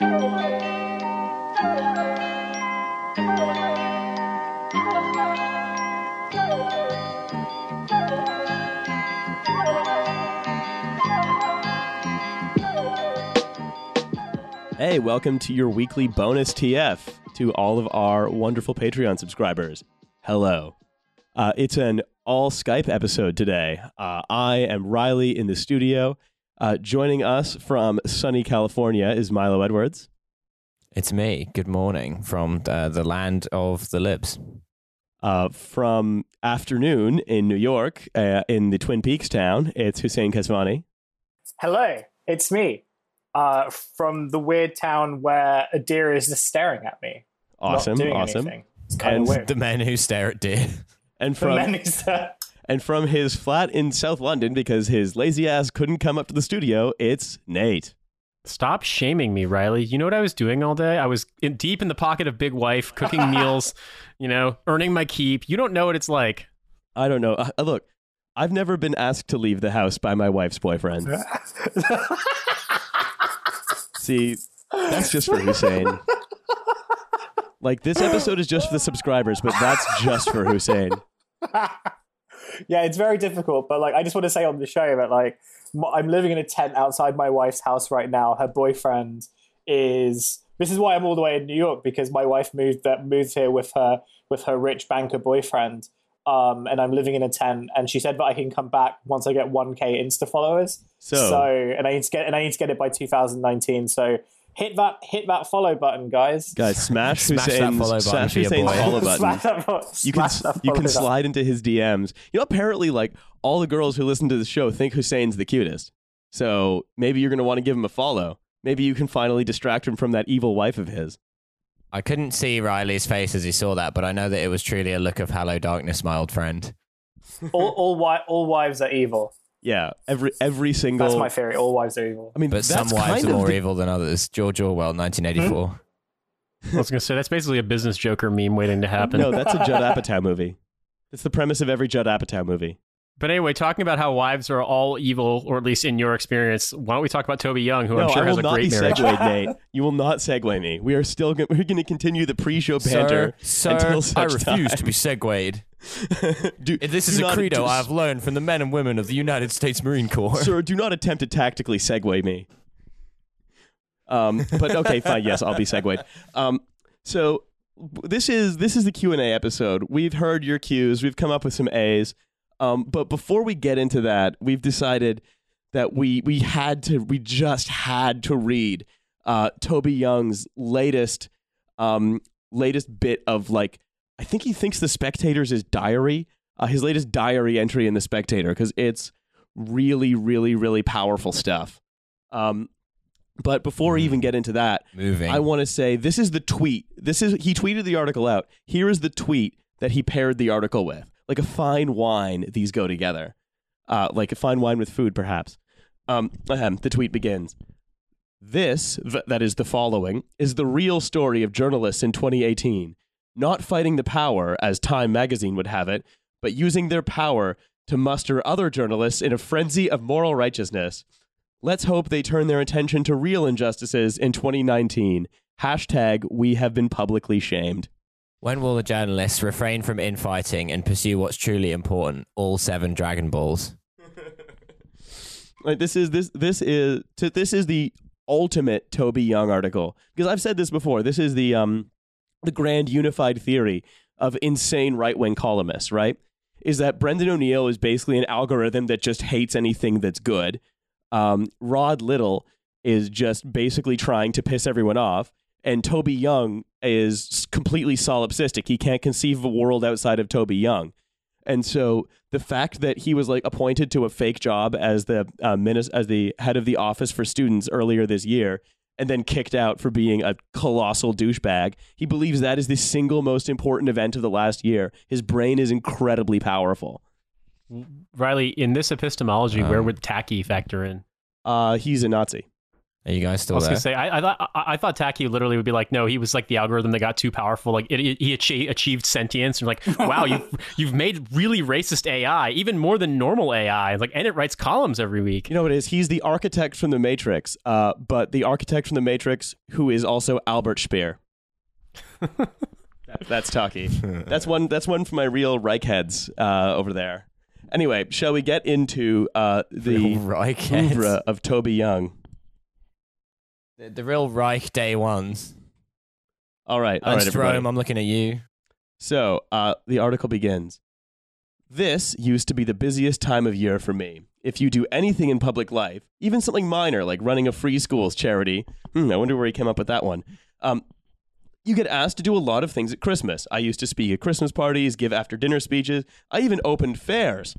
Hey, welcome to your weekly bonus TF to all of our wonderful Patreon subscribers. Hello. Uh, it's an all Skype episode today. Uh, I am Riley in the studio. Uh, joining us from sunny California is Milo Edwards. It's me. Good morning from uh, the land of the libs. Uh, from afternoon in New York, uh, in the Twin Peaks town, it's Hussein Kesvani. Hello, it's me. Uh, from the weird town where a deer is just staring at me. not Awesome, doing awesome. anything. It's kind And of weird. The men who stare at deer. And The from man is, uh, and from his flat in South London because his lazy ass couldn't come up to the studio, it's Nate. Stop shaming me, Riley. You know what I was doing all day? I was in, deep in the pocket of Big Wife, cooking meals, you know, earning my keep. You don't know what it's like. I don't know. Uh, look, I've never been asked to leave the house by my wife's boyfriend. See, that's just for Hussein. Like this episode is just for the subscribers, but that's just for Hussein. yeah, it's very difficult. But like, I just want to say on the show that like, I'm living in a tent outside my wife's house right now. Her boyfriend is. This is why I'm all the way in New York because my wife moved that moved here with her with her rich banker boyfriend. Um, and I'm living in a tent, and she said that I can come back once I get 1k Insta followers. So, and I need to get and I need to get it by 2019. So hit that hit that follow button, guys. guys, smash, Smash that Hussein's, follow button smash for Hussein's follow button. Smash that You can smash you can follow slide into his DMs. You know, apparently, like all the girls who listen to the show think Hussein's the cutest. So maybe you're gonna want to give him a follow. Maybe you can finally distract him from that evil wife of his. I couldn't see Riley's face as he saw that, but I know that it was truly a look of hello darkness, my old friend. all all, wi- all wives are evil. Yeah, every every single. That's my theory. All wives are evil. I mean, But some wives are more the- evil than others. George Orwell, 1984. Hmm? I was going to say, that's basically a business Joker meme waiting to happen. No, that's a Judd Apatow movie. It's the premise of every Judd Apatow movie. But anyway, talking about how wives are all evil, or at least in your experience, why don't we talk about Toby Young, who no, I'm sure I has a not great be marriage? segued, Nate. You will not segue me. We are still go- we're going to continue the pre-show banter Sir, until sir I refuse time. to be segued. do, This is a not- credo do- I have learned from the men and women of the United States Marine Corps. Sir, do not attempt to tactically segue me. Um, but okay, fine. Yes, I'll be segued. Um, so this is this is the Q and A episode. We've heard your cues. We've come up with some A's. Um, but before we get into that, we've decided that we we had to we just had to read uh, Toby Young's latest um, latest bit of like I think he thinks the Spectator's his diary. Uh, his latest diary entry in the Spectator because it's really, really, really powerful stuff. Um, but before we even get into that, Moving. I want to say this is the tweet. This is he tweeted the article out. Here is the tweet that he paired the article with. Like a fine wine, these go together. Uh, like a fine wine with food, perhaps. Um, ahem, the tweet begins. This, th- that is the following, is the real story of journalists in 2018. Not fighting the power, as Time magazine would have it, but using their power to muster other journalists in a frenzy of moral righteousness. Let's hope they turn their attention to real injustices in 2019. Hashtag we have been publicly shamed. When will the journalists refrain from infighting and pursue what's truly important? All seven Dragon Balls. Like this is this this is to, this is the ultimate Toby Young article because I've said this before. This is the um the grand unified theory of insane right wing columnists. Right? Is that Brendan O'Neill is basically an algorithm that just hates anything that's good. Um, Rod Liddle is just basically trying to piss everyone off, and Toby Young is completely solipsistic. He can't conceive of a world outside of Toby Young. And so the fact that he was like appointed to a fake job as the uh, minis- as the head of the office for students earlier this year, and then kicked out for being a colossal douchebag, he believes that is the single most important event of the last year. His brain is incredibly powerful. Riley, in this epistemology, where Um, would Taki factor in? Uh, he's a Nazi. Are you guys still? I was there? gonna say, I, I thought I, I thought Taki literally would be like, no, he was like the algorithm that got too powerful. Like it, it- he achi- achieved sentience, and like, wow, you've you've made really racist AI, even more than normal AI. Like, and it writes columns every week. You know what it is? He's the architect from the Matrix, uh, but the architect from the Matrix who is also Albert Speer. That- that's Taki. That's one. That's one for my real Reich heads uh, over there. Anyway, shall we get into uh, the Reich oeuvre of Toby Young? The, the real Reich day ones. All right, all And everybody. I'm looking at you. So uh, the article begins. This used to be the busiest time of year for me. If you do anything in public life, even something minor like running a free schools charity, hmm, I wonder where he came up with that one. Um, you get asked to do a lot of things at Christmas. I used to speak at Christmas parties, give after dinner speeches. I even opened fairs.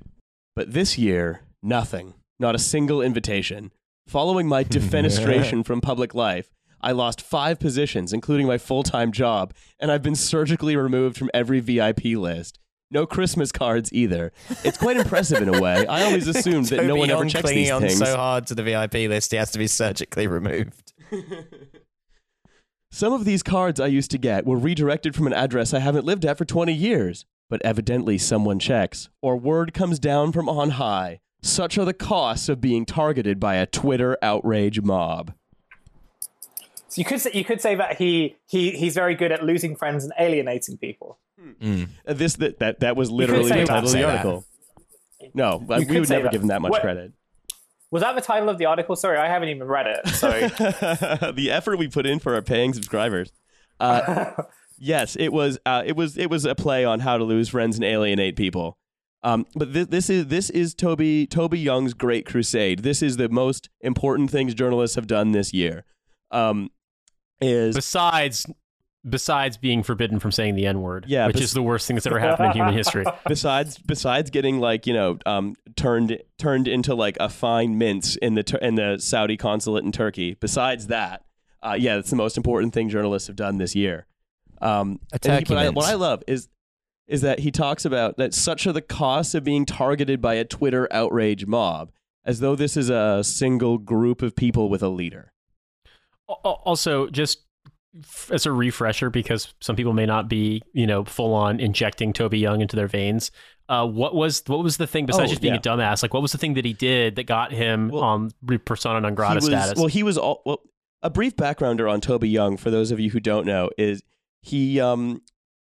But this year, nothing. Not a single invitation. Following my defenestration from public life, I lost five positions, including my full time job, and I've been surgically removed from every VIP list. No Christmas cards either. It's quite impressive in a way. I always assumed that no one ever checks clinging these on things. so hard to the VIP list, he has to be surgically removed. Some of these cards I used to get were redirected from an address I haven't lived at for 20 years. But evidently someone checks, or word comes down from on high. Such are the costs of being targeted by a Twitter outrage mob. So you could say, you could say that he he he's very good at losing friends and alienating people. Uh, This that that, that was literally the title of the Say that. article. No, but You we would never that. give him that much What- credit. Was that the title of the article? Sorry, I haven't even read it. So the effort we put in for our paying subscribers. Uh, yes, it was. Uh, it was. It was a play on how to lose friends and alienate people. Um, but this, this is this is Toby Toby Young's great crusade. This is the most important things journalists have done this year. Um, is Besides, besides being forbidden from saying the N word, Yeah, which bes- is the worst thing that's ever happened in human history. besides besides getting like you know um, turned turned into like a fine mince in the in the Saudi consulate in Turkey. Besides that, uh, yeah, it's the most important thing journalists have done this year. Um, A and he- turkey but I, what I love is is that he talks about that such are the costs of being targeted by a Twitter outrage mob, as though this is a single group of people with a leader. Al- al- Also, just as a refresher, because some people may not be, you know, full on injecting Toby Young into their veins. Uh, what was what was the thing besides Oh, just being yeah. a dumbass? Like, what was the thing that he did that got him Well, um persona non grata was, status? Well, he was all well. A brief backgrounder on Toby Young, for those of you who don't know, is he um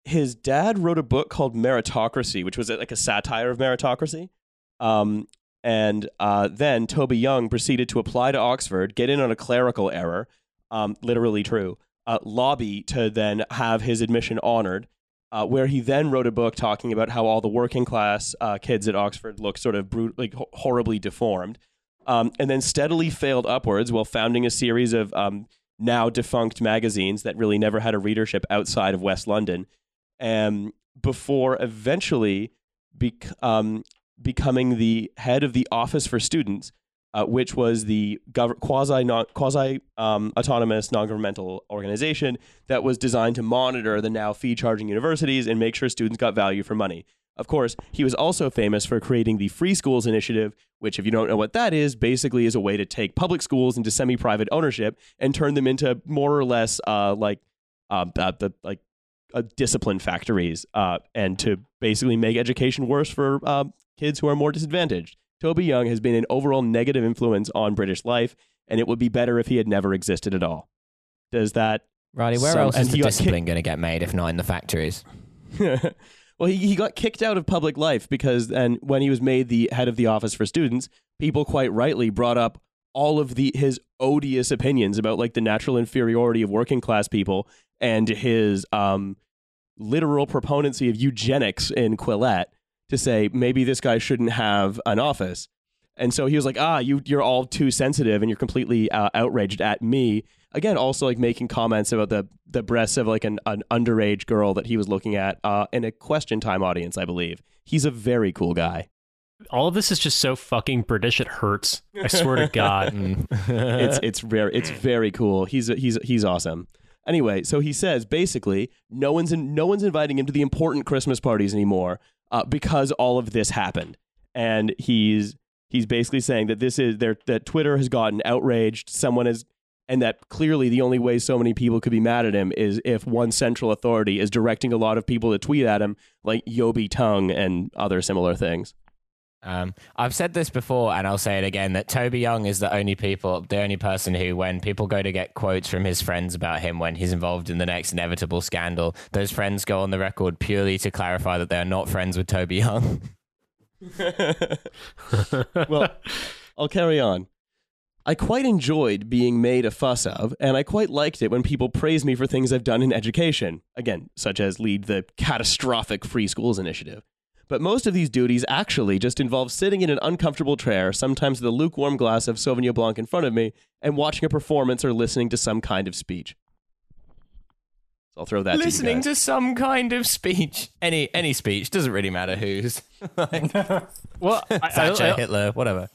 his dad wrote a book called Meritocracy, which was like a satire of meritocracy. Um, and uh, then Toby Young proceeded to apply to Oxford, get in on a clerical error, um, literally true, uh, lobby to then have his admission honored. Uh, where he then wrote a book talking about how all the working class uh, kids at Oxford look sort of brut- like ho- horribly deformed um, and then steadily failed upwards while founding a series of um, now defunct magazines that really never had a readership outside of West London, um, before eventually bec- um, becoming the head of the Office for Students, uh, which was the gov- quasi quasi um, autonomous non governmental organization that was designed to monitor the now fee charging universities and make sure students got value for money. Of course, he was also famous for creating the Free Schools Initiative, which, if you don't know what that is, basically is a way to take public schools into semi-private ownership and turn them into more or less uh, like uh, the like uh, discipline factories, uh, and to basically make education worse for uh, kids who are more disadvantaged. Toby Young has been an overall negative influence on British life, and it would be better if he had never existed at all. Does that Riley, where Some- else is the discipline going to get made if not in the factories? well, he, he got kicked out of public life because, and when he was made the head of the Office for Students, people quite rightly brought up all of the his odious opinions about like the natural inferiority of working class people and his um, literal proponency of eugenics in Quillette to say maybe this guy shouldn't have an office. And so he was like, ah, you, you're all too sensitive and you're completely uh, outraged at me. Again, also like making comments about the, the breasts of like an, an underage girl that he was looking at uh, in a question time audience, I believe. He's a very cool guy. All of this is just so fucking British. It hurts. I swear to God. Mm. It's it's very it's very cool. He's he's he's awesome. Anyway, so he says basically no one's in, no one's inviting him to the important Christmas parties anymore uh, because all of this happened, and he's he's basically saying that this is there that Twitter has gotten outraged. Someone has and that clearly the only way so many people could be mad at him is if one central authority is directing a lot of people to tweet at him, like Yobi Tongue and other similar things. Um, I've said this before, and I'll say it again: that Toby Young is the only people, the only person who, when people go to get quotes from his friends about him when he's involved in the next inevitable scandal, those friends go on the record purely to clarify that they are not friends with Toby Young. well, I'll carry on. I quite enjoyed being made a fuss of, and I quite liked it when people praised me for things I've done in education, again, such as lead the catastrophic free schools initiative. But most of these duties actually just involve sitting in an uncomfortable chair, sometimes with a lukewarm glass of Sauvignon Blanc in front of me, and watching a performance or listening to some kind of speech. So I'll throw that listening to, you to some kind of speech, any any speech doesn't really matter whose. like, Well, I, I- I- Hitler, whatever.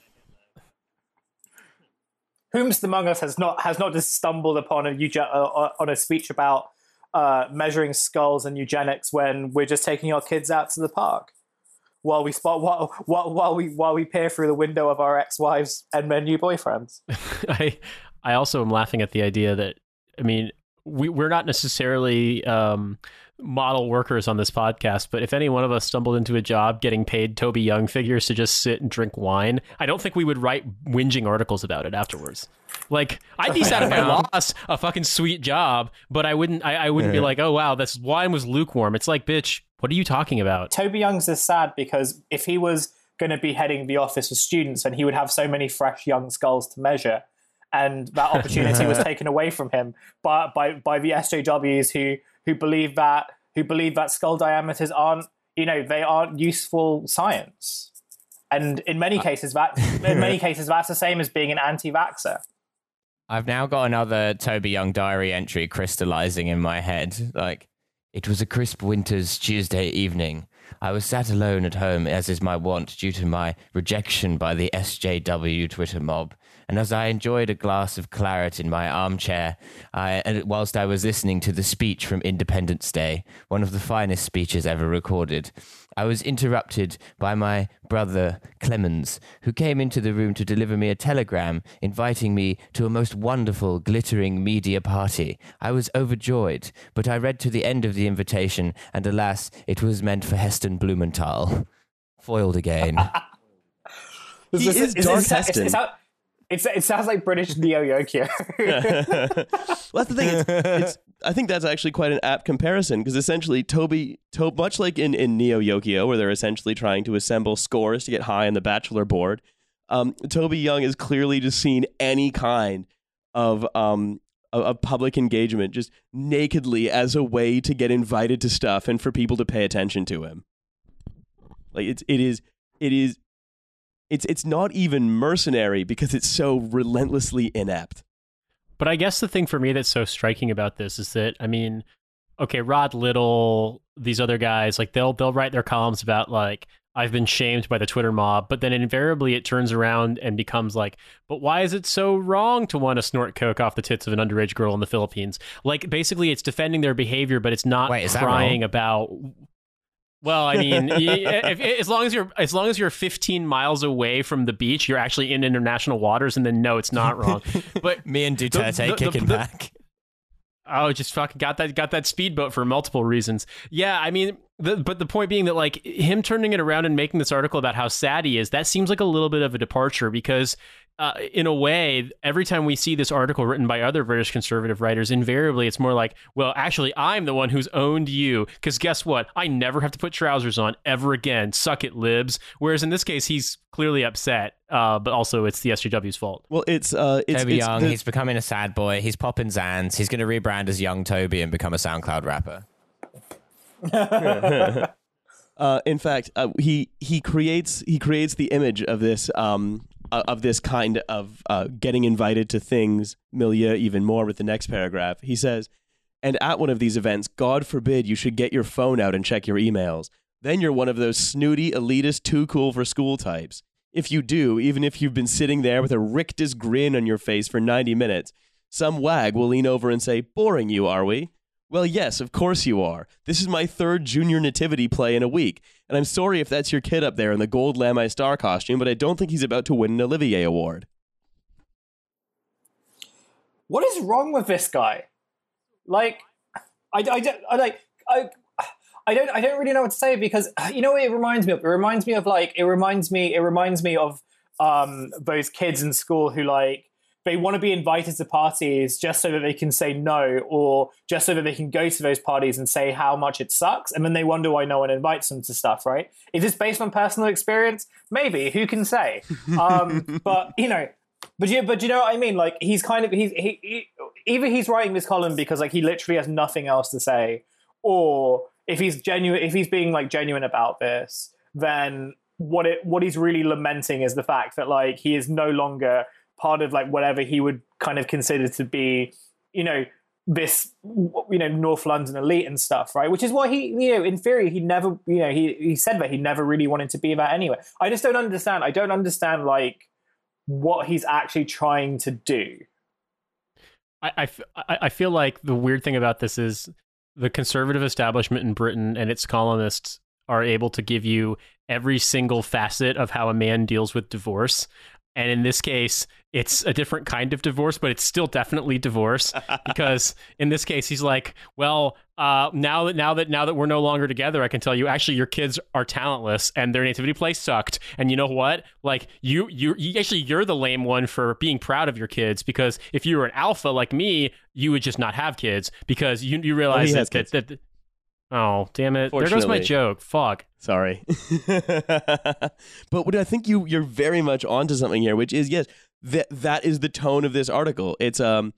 Whomst among us has not has not just stumbled upon a euge- uh, on a speech about uh, measuring skulls and eugenics when we're just taking our kids out to the park while we spot while, while, while we while we peer through the window of our ex-wives and their new boyfriends. I I also am laughing at the idea that I mean we we're not necessarily um, model workers on this podcast, but if any one of us stumbled into a job getting paid Toby Young figures to just sit and drink wine, I don't think we would write whinging articles about it afterwards. Like I'd be sad if I lost a fucking sweet job, but I wouldn't. I, I wouldn't be like, oh wow, this wine was lukewarm. It's like, bitch, what are you talking about? Toby Young's is sad because if he was going to be heading the office of students and he would have so many fresh young skulls to measure, and that opportunity was taken away from him by, by by the SJWs who who believe that who believe that skull diameters aren't you know they aren't useful science, and in many cases that in many cases that's the same as being an anti-vaxxer. I've now got another Toby Young diary entry crystallizing in my head. Like, it was a crisp winter's Tuesday evening. I was sat alone at home, as is my wont, due to my rejection by the SJW Twitter mob. And as I enjoyed a glass of claret in my armchair, I, and whilst I was listening to the speech from Independence Day, one of the finest speeches ever recorded, I was interrupted by my brother Clemens, who came into the room to deliver me a telegram inviting me to a most wonderful, glittering media party. I was overjoyed, but I read to the end of the invitation, and alas, it was meant for Heston Blumenthal. Foiled again. He This is it's- Dark it's- it's- Heston. it's how- it's- it sounds like British Neo Yokio. well, that's the thing. It's, it's, I think that's actually quite an apt comparison because essentially, Toby, to, much like in, in Neo Yokio, where they're essentially trying to assemble scores to get high on the Bachelor board, um, Toby Young has clearly just seen any kind of um, of, of public engagement just nakedly as a way to get invited to stuff and for people to pay attention to him. Like it's it is it is it's it's not even mercenary because it's so relentlessly inept. But I guess the thing for me that's so striking about this is that I mean, okay, Rod Liddle, these other guys, like they'll they'll write their columns about like I've been shamed by the Twitter mob, but then invariably it turns around and becomes like, but why is it so wrong to want to snort coke off the tits of an underage girl in the Philippines? Like basically it's defending their behavior, but it's not Wait, crying about well, I mean, if, as long as you're as long as you're 15 miles away from the beach, you're actually in international waters, and then no, it's not wrong. But Me and Duterte the- the- kicking the- back. Oh, just fucking got that got that speedboat for multiple reasons. Yeah, I mean, the, but the point being that like him turning it around and making this article about how sad he is, that seems like a little bit of a departure because. Uh, in a way, every time we see this article written by other British conservative writers, invariably it's more like, well, actually, I'm the one who's owned you. Because guess what? I never have to put trousers on ever again. Suck it, libs. Whereas in this case, he's clearly upset, uh, but also it's the SJW's fault. Well, it's uh, it's, Toby it's Young, the- he's becoming a sad boy. He's popping Zans. He's going to rebrand as Young Toby and become a SoundCloud rapper. uh, in fact, uh, he he creates he creates the image of this um of this kind of uh, getting invited to things milieu even more with the next paragraph. He says, "And at one of these events, God forbid you should get your phone out and check your emails. Then you're one of those snooty, elitist, too cool for school types. If you do, even if you've been sitting there with a rictus grin on your face for 90 minutes, some wag will lean over and say, Boring you, are we? Well, yes, of course you are. This is my third junior nativity play in a week, and I'm sorry if that's your kid up there in the gold lamé Star costume, but I don't think he's about to win an Olivier Award. what is wrong with this guy? Like, I, I don't, I like, I, I don't, I don't really know what to say because you know what it reminds me of. It reminds me of like, it reminds me, it reminds me of um those kids in school who like they want to be invited to parties just so that they can say no or just so that they can go to those parties and say how much it sucks and then they wonder why no one invites them to stuff right? Is this based on personal experience? Maybe who can say? Um, but you know but you, but you know what I mean? Like he's kind of he's he, he either he's writing this column because like he literally has nothing else to say, or if he's genuine, if he's being like genuine about this, then what it what he's really lamenting is the fact that like he is no longer part of like whatever he would kind of consider to be, you know, this you know North London elite and stuff, right? Which is why he, you know, in theory, he never, you know, he he said that he never really wanted to be that anyway. I just don't understand. I don't understand like what he's actually trying to do. I, I, I feel like the weird thing about this is the conservative establishment in Britain and its columnists are able to give you every single facet of how a man deals with divorce. And in this case, it's a different kind of divorce, but it's still definitely divorce because in this case, he's like, "Well, uh, now that now that now that we're no longer together, I can tell you actually your kids are talentless and their nativity play sucked. And you know what? Like you, you, you actually you're the lame one for being proud of your kids because if you were an alpha like me, you would just not have kids because you you realize has that, that, that Oh damn it! There goes my joke. Fuck. Sorry, but what I think you you're very much onto something here, which is yes, that that is the tone of this article. It's um,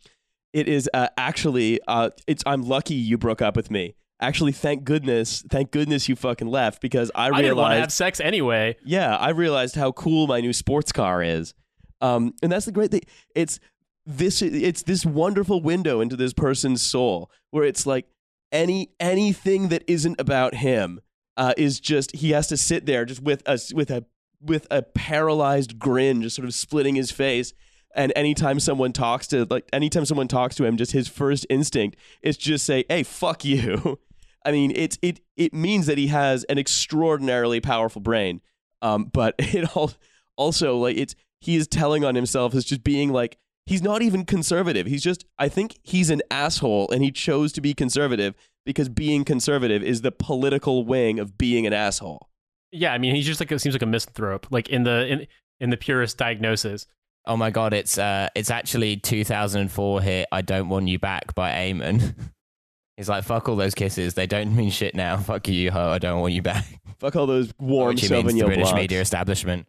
it is uh, actually uh, it's I'm lucky you broke up with me. Actually, thank goodness, thank goodness you fucking left because I I didn't want to have sex anyway. yeah, I realized how cool my new sports car is. Um, and that's the great thing. It's this it's this wonderful window into this person's soul where it's like any anything that isn't about him uh, is just he has to sit there just with a with a with a paralyzed grin just sort of splitting his face. And anytime someone talks to like anytime someone talks to him just his first instinct is just say hey fuck you. I mean it's it it means that he has an extraordinarily powerful brain. Um but it all also like it's he is telling on himself as just being like he's not even conservative he's just i think he's an asshole and he chose to be conservative because being conservative is the political wing of being an asshole Yeah, I mean, he's just like it seems like a misanthrope, like in the in in the purest diagnosis. Oh my god, it's uh, it's actually 2004 hit "I Don't Want You Back" by Eamon. He's like, "Fuck all those kisses; they don't mean shit now. Fuck you, you hoe. I don't want you back." fuck all those warm Which he means the British Blancs. media establishment.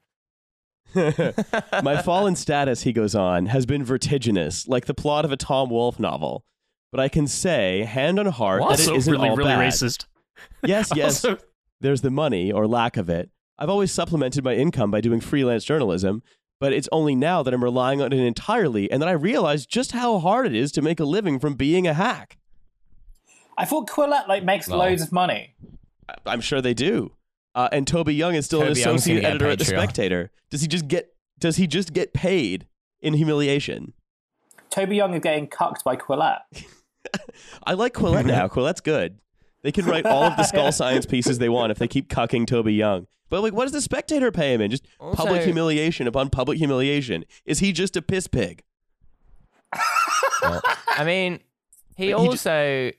My fallen status, he goes on, has been vertiginous, like the plot of a Tom Wolfe novel. But I can say, hand on heart, that it Also, isn't really, all really bad. racist. Yes, yes. Also- There's the money or lack of it. I've always supplemented my income by doing freelance journalism, but it's only now that I'm relying on it entirely, and that I realize just how hard it is to make a living from being a hack. I thought Quillette like makes Well. loads of money. I'm sure they do. Uh, and Toby Young is still an Toby Young's associate gonna editor at the Spectator. Does he just get? Does he just get paid in humiliation? Toby Young is getting cucked by Quillette. I like Quillette now. Quillette's good. They can write all of the skull science pieces they want if they keep cucking Toby Young. But like, what does the Spectator pay him in? Just public humiliation upon public humiliation. Is he just a piss pig? Well, I mean, he But he ju- also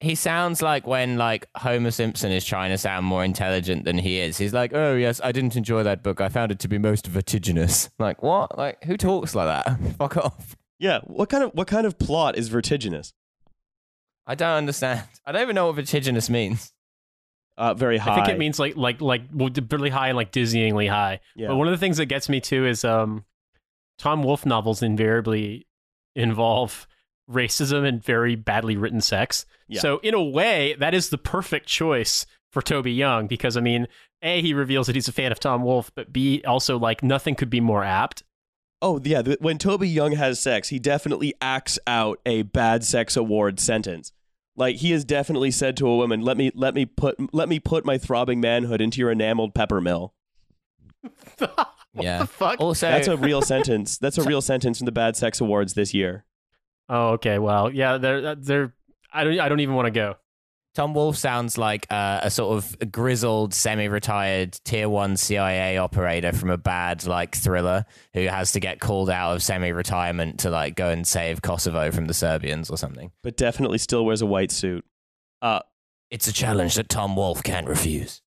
he sounds like when like Homer Simpson is trying to sound more intelligent than he is. He's like, "Oh yes, I didn't enjoy that book. I found it to be most vertiginous." Like what? Like who talks like that? Fuck off. Yeah. What kind of what kind of plot is vertiginous? I don't understand. I don't even know what vertiginous means. Uh, very high. I think it means like like like really high and like dizzyingly high. Yeah. But one of the things that gets me too is um, Tom Wolfe novels invariably involve racism and very badly written sex. Yeah. So in a way, that is the perfect choice for Toby Young because I mean, a he reveals that he's a fan of Tom Wolfe, but b also like nothing could be more apt. Oh yeah. When Toby Young has sex, he definitely acts out a bad sex award sentence. Like he has definitely said to a woman, "Let me let me put let me put my throbbing manhood into your enameled pepper mill." what Yeah. the fuck? Also, That's a real sentence. That's a real sentence from the Bad Sex Awards this year. Oh, okay. Well, yeah, they're they're. I don't. I don't even want to go. Tom Wolfe sounds like uh, a sort of grizzled, semi-retired tier one CIA operator from a bad like thriller who has to get called out of semi-retirement to like go and save Kosovo from the Serbians or something. But definitely still wears a white suit. Uh, It's a challenge that Tom Wolfe can't refuse.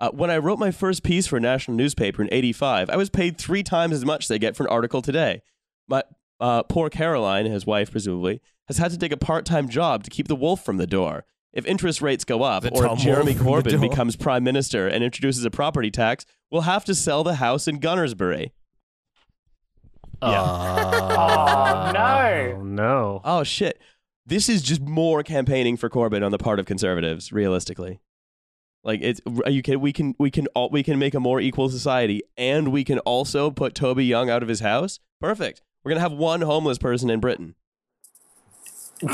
uh, when I wrote my first piece for a national newspaper in '85, I was paid three times as much as I get for an article today. My uh, poor Caroline, his wife presumably, has had to take a part-time job to keep the wolf from the door. If interest rates go up, The or if Jeremy Wolfe from the Corbyn becomes prime minister and introduces a property tax, we'll have to sell the house in Gunnersbury. Yeah. Oh, no. Oh, no. Oh shit! This is just more campaigning for Corbyn on the part of conservatives. Realistically, like it's you can we can we can all, we can make a more equal society, and we can also put Toby Young out of his house. Perfect. We're gonna have one homeless person in Britain. But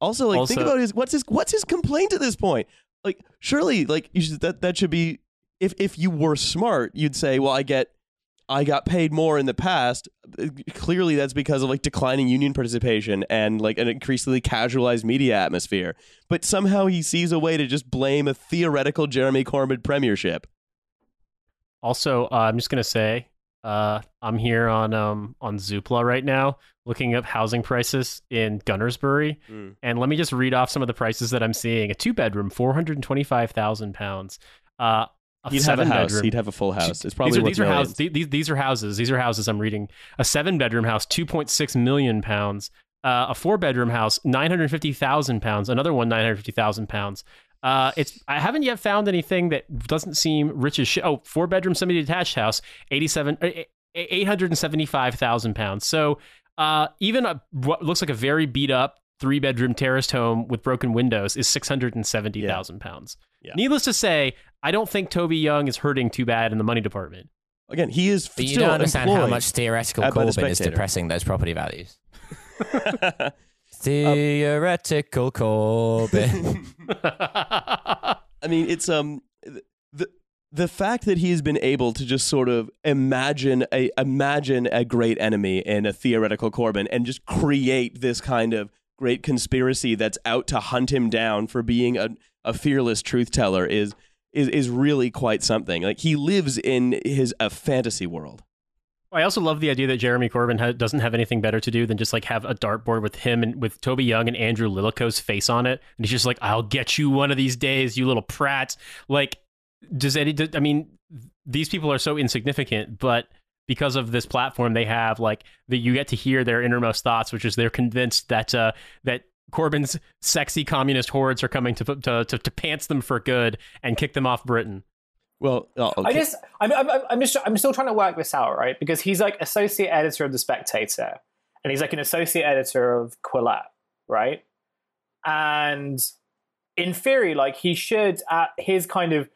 also, like, think about his what's his what's his complaint at this point? Like, surely, like, you should, that that should be if if you were smart, you'd say, well, I get. I got paid more in the past. Clearly, that's because of like declining union participation and like an increasingly casualized media atmosphere. But somehow he sees a way to just blame a theoretical Jeremy Corbyn premiership. Also, uh, I'm just gonna say, uh, I'm here on um on Zoopla right now, looking up housing prices in Gunnersbury, Mm. and let me just read off some of the prices that I'm seeing. A two bedroom, four hundred twenty five thousand pounds. Uh, a He'd have a house. bedroom. He'd have a full house. It's probably these are, these are houses. These, these are houses. These are houses. I'm reading a seven bedroom house, two point six million pounds. Uh, a four bedroom house, nine hundred fifty thousand pounds. Another one, nine hundred fifty thousand pounds. Uh, it's I haven't yet found anything that doesn't seem rich as shit. Oh, four bedroom semi detached house, eighty seven. Eight hundred and seventy-five thousand pounds. So, uh, even a what looks like a very beat up three bedroom terraced home with broken windows is six hundred and seventy thousand pounds. Yeah. Needless to say, I don't think Toby Young is hurting too bad in the money department. Again, he is But you don't understand how much theoretical by the Corbyn is depressing those property values. Theoretical Corbyn. I mean, it's um the the fact that he has been able to just sort of imagine a imagine a great enemy in a theoretical Corbyn and just create this kind of great conspiracy that's out to hunt him down for being a, a fearless truth teller is is is really quite something. Like he lives in his a fantasy world. I also love the idea that Jeremy Corbyn ha- doesn't have anything better to do than just like have a dartboard with him and with Toby Young and Andrew Lilico's face on it, and he's just like, "I'll get you one of these days, you little prats." Like, does any? do- I mean, these people are so insignificant, but because of this platform they have, like that, you get to hear their innermost thoughts, which is they're convinced that uh, that Corbyn's sexy communist hordes are coming to, to to to pants them for good and kick them off Britain. Well, oh, I okay. just, I'm, I'm, I'm just, I'm still trying to work this out, right? Because he's like associate editor of the Spectator, and he's like an associate editor of Quillette, right? And in theory, like he should, at his kind of,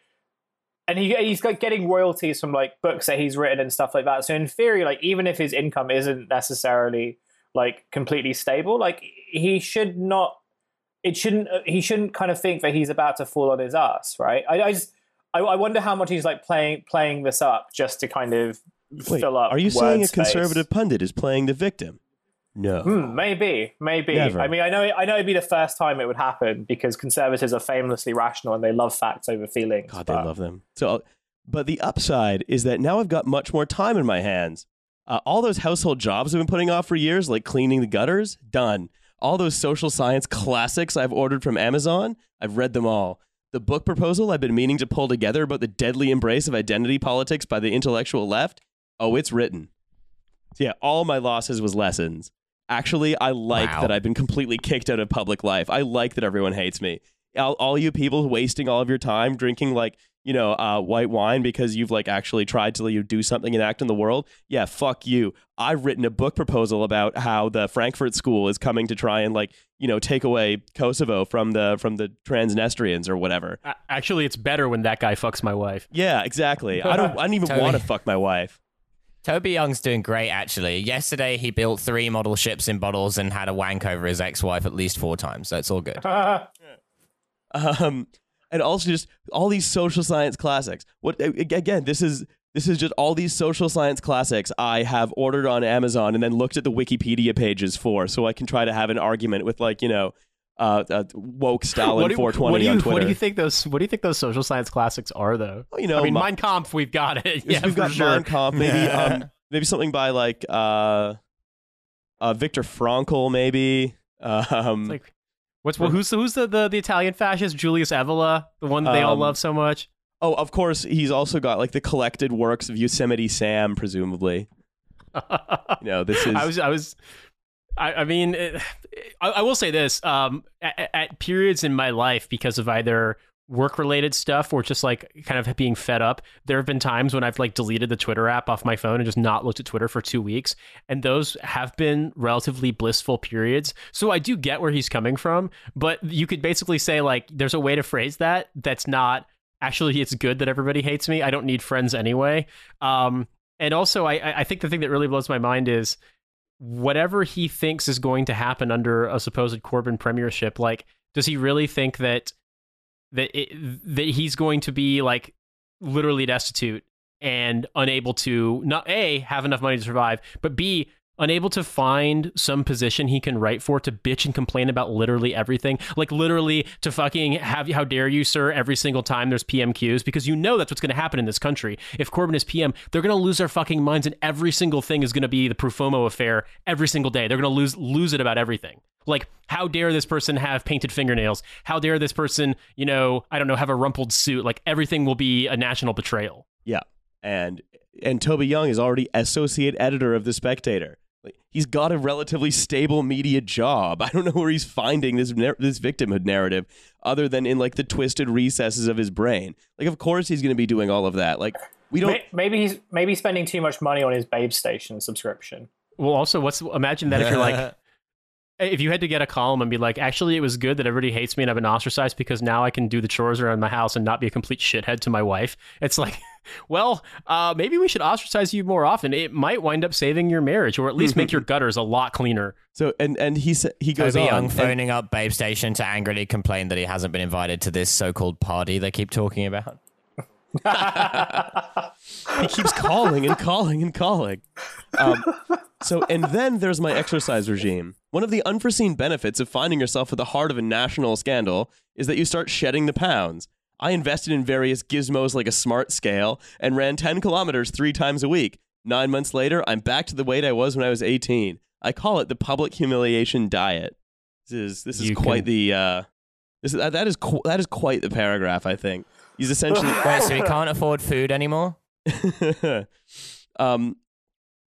and he he's like getting royalties from like books that he's written and stuff like that. So in theory, like even if his income isn't necessarily like completely stable, like he should not. It shouldn't. He shouldn't kind of think that he's about to fall on his ass, right? I, I just. I, I wonder how much he's like playing playing this up just to kind of Wait, fill up. are you saying a space. conservative pundit is playing the victim? No. Hmm, maybe, maybe. Never. I mean, I know, I know, it'd be the first time it would happen because conservatives are famously rational and they love facts over feelings. God, they but- love them. So, uh, but the upside is that now I've got much more time in my hands. Uh, all those household jobs I've been putting off for years, like cleaning the gutters, done. All those social science classics I've ordered from Amazon, I've read them all. The book proposal I've been meaning to pull together about the deadly embrace of identity politics by the intellectual left, oh, it's written. So yeah, all my losses was lessons. Actually, I like Wow. that I've been completely kicked out of public life. I like that everyone hates me. All, all you people wasting all of your time drinking like you know uh, white wine because you've like actually tried to you do something and act in the world. Yeah, fuck you. I've written a book proposal about how the Frankfurt School is coming to try and like you know take away Kosovo from the from the Transnistrians or whatever. Actually, it's better when that guy fucks my wife. Yeah, exactly. I don't. I don't even Totally. want to fuck my wife. Toby Young's doing great, actually. Yesterday, he built three model ships in bottles and had a wank over his ex-wife at least four times. So it's all good. um, and also just all these social science classics. What again? This is This is just all these social science classics I have ordered on Amazon and then looked at the Wikipedia pages for, so I can try to have an argument with like you know, uh, uh woke Stalin what do, 420 what do you, on Twitter. What do you think those? What do you think those social science classics are, though? Well, you know, I mean, Mi- Mein Kampf, we've got it. Yeah, we've got sure. Mein Kampf, maybe um, maybe something by like uh, uh, Viktor Frankl, maybe. Um, It's like, what's well, who's who's the, the the Italian fascist Julius Evola, the one that they all Um, love so much? oh, of course, he's also got like the collected works of Yosemite Sam, presumably. You know, this is I was I was. I, I mean, it, I, I will say this: um, at, at periods in my life, because of either work-related stuff or just like kind of being fed up, there have been times when I've like deleted the Twitter app off my phone and just not looked at Twitter for two weeks, and those have been relatively blissful periods. So I do get where he's coming from, but you could basically say like, there's a way to phrase that that's not actually it's good that everybody hates me. I don't need friends anyway. Um, and also, I- I think the thing that really blows my mind is whatever he thinks is going to happen under a supposed Corbyn premiership. Like, does he really think that that it, that he's going to be like literally destitute and unable to not a have enough money to survive, but b unable to find some position he can write for to bitch and complain about literally everything. Like literally to fucking have how dare you sir every single time there's pmqs because you know that's what's going to happen in this country. If corbyn is pm they're going to lose their fucking minds and every single thing is going to be the profumo affair every single day. They're going to lose lose it about everything. Like how dare this person have painted fingernails? How dare this person you know i don't know have a rumpled suit? Like everything will be a national betrayal. Yeah, and and Toby Young is already associate editor of the Spectator. Like, he's got a relatively stable media job. I don't know where he's finding this nar- this victimhood narrative, other than in like the twisted recesses of his brain. Like, of course he's going to be doing all of that. Like, we don't. Maybe he's maybe he's spending too much money on his Babe Station subscription. Well, also, what's imagine that if you're like, if you had to get a column and be like, actually, it was good that everybody hates me and I've been ostracized because now I can do the chores around my house and not be a complete shithead to my wife. It's like, well, uh, maybe we should ostracize you more often. It might wind up saving your marriage, or at least make your gutters a lot cleaner. So and and he sa- he goes Toby on. Young and- phoning up Babe Station to angrily complain that he hasn't been invited to this so-called party they keep talking about. He keeps calling and calling and calling. Um, so, and then there's my exercise regime. One of the unforeseen benefits of finding yourself at the heart of a national scandal is that you start shedding the pounds. I invested in various gizmos like a smart scale and ran 10 kilometers three times a week. Nine months later, I'm back to the weight I was when I was 18. I call it the public humiliation diet. This is this is You quite can- the uh, this is, that is that is quite the paragraph. I think he's essentially Wait, so he can't afford food anymore? um,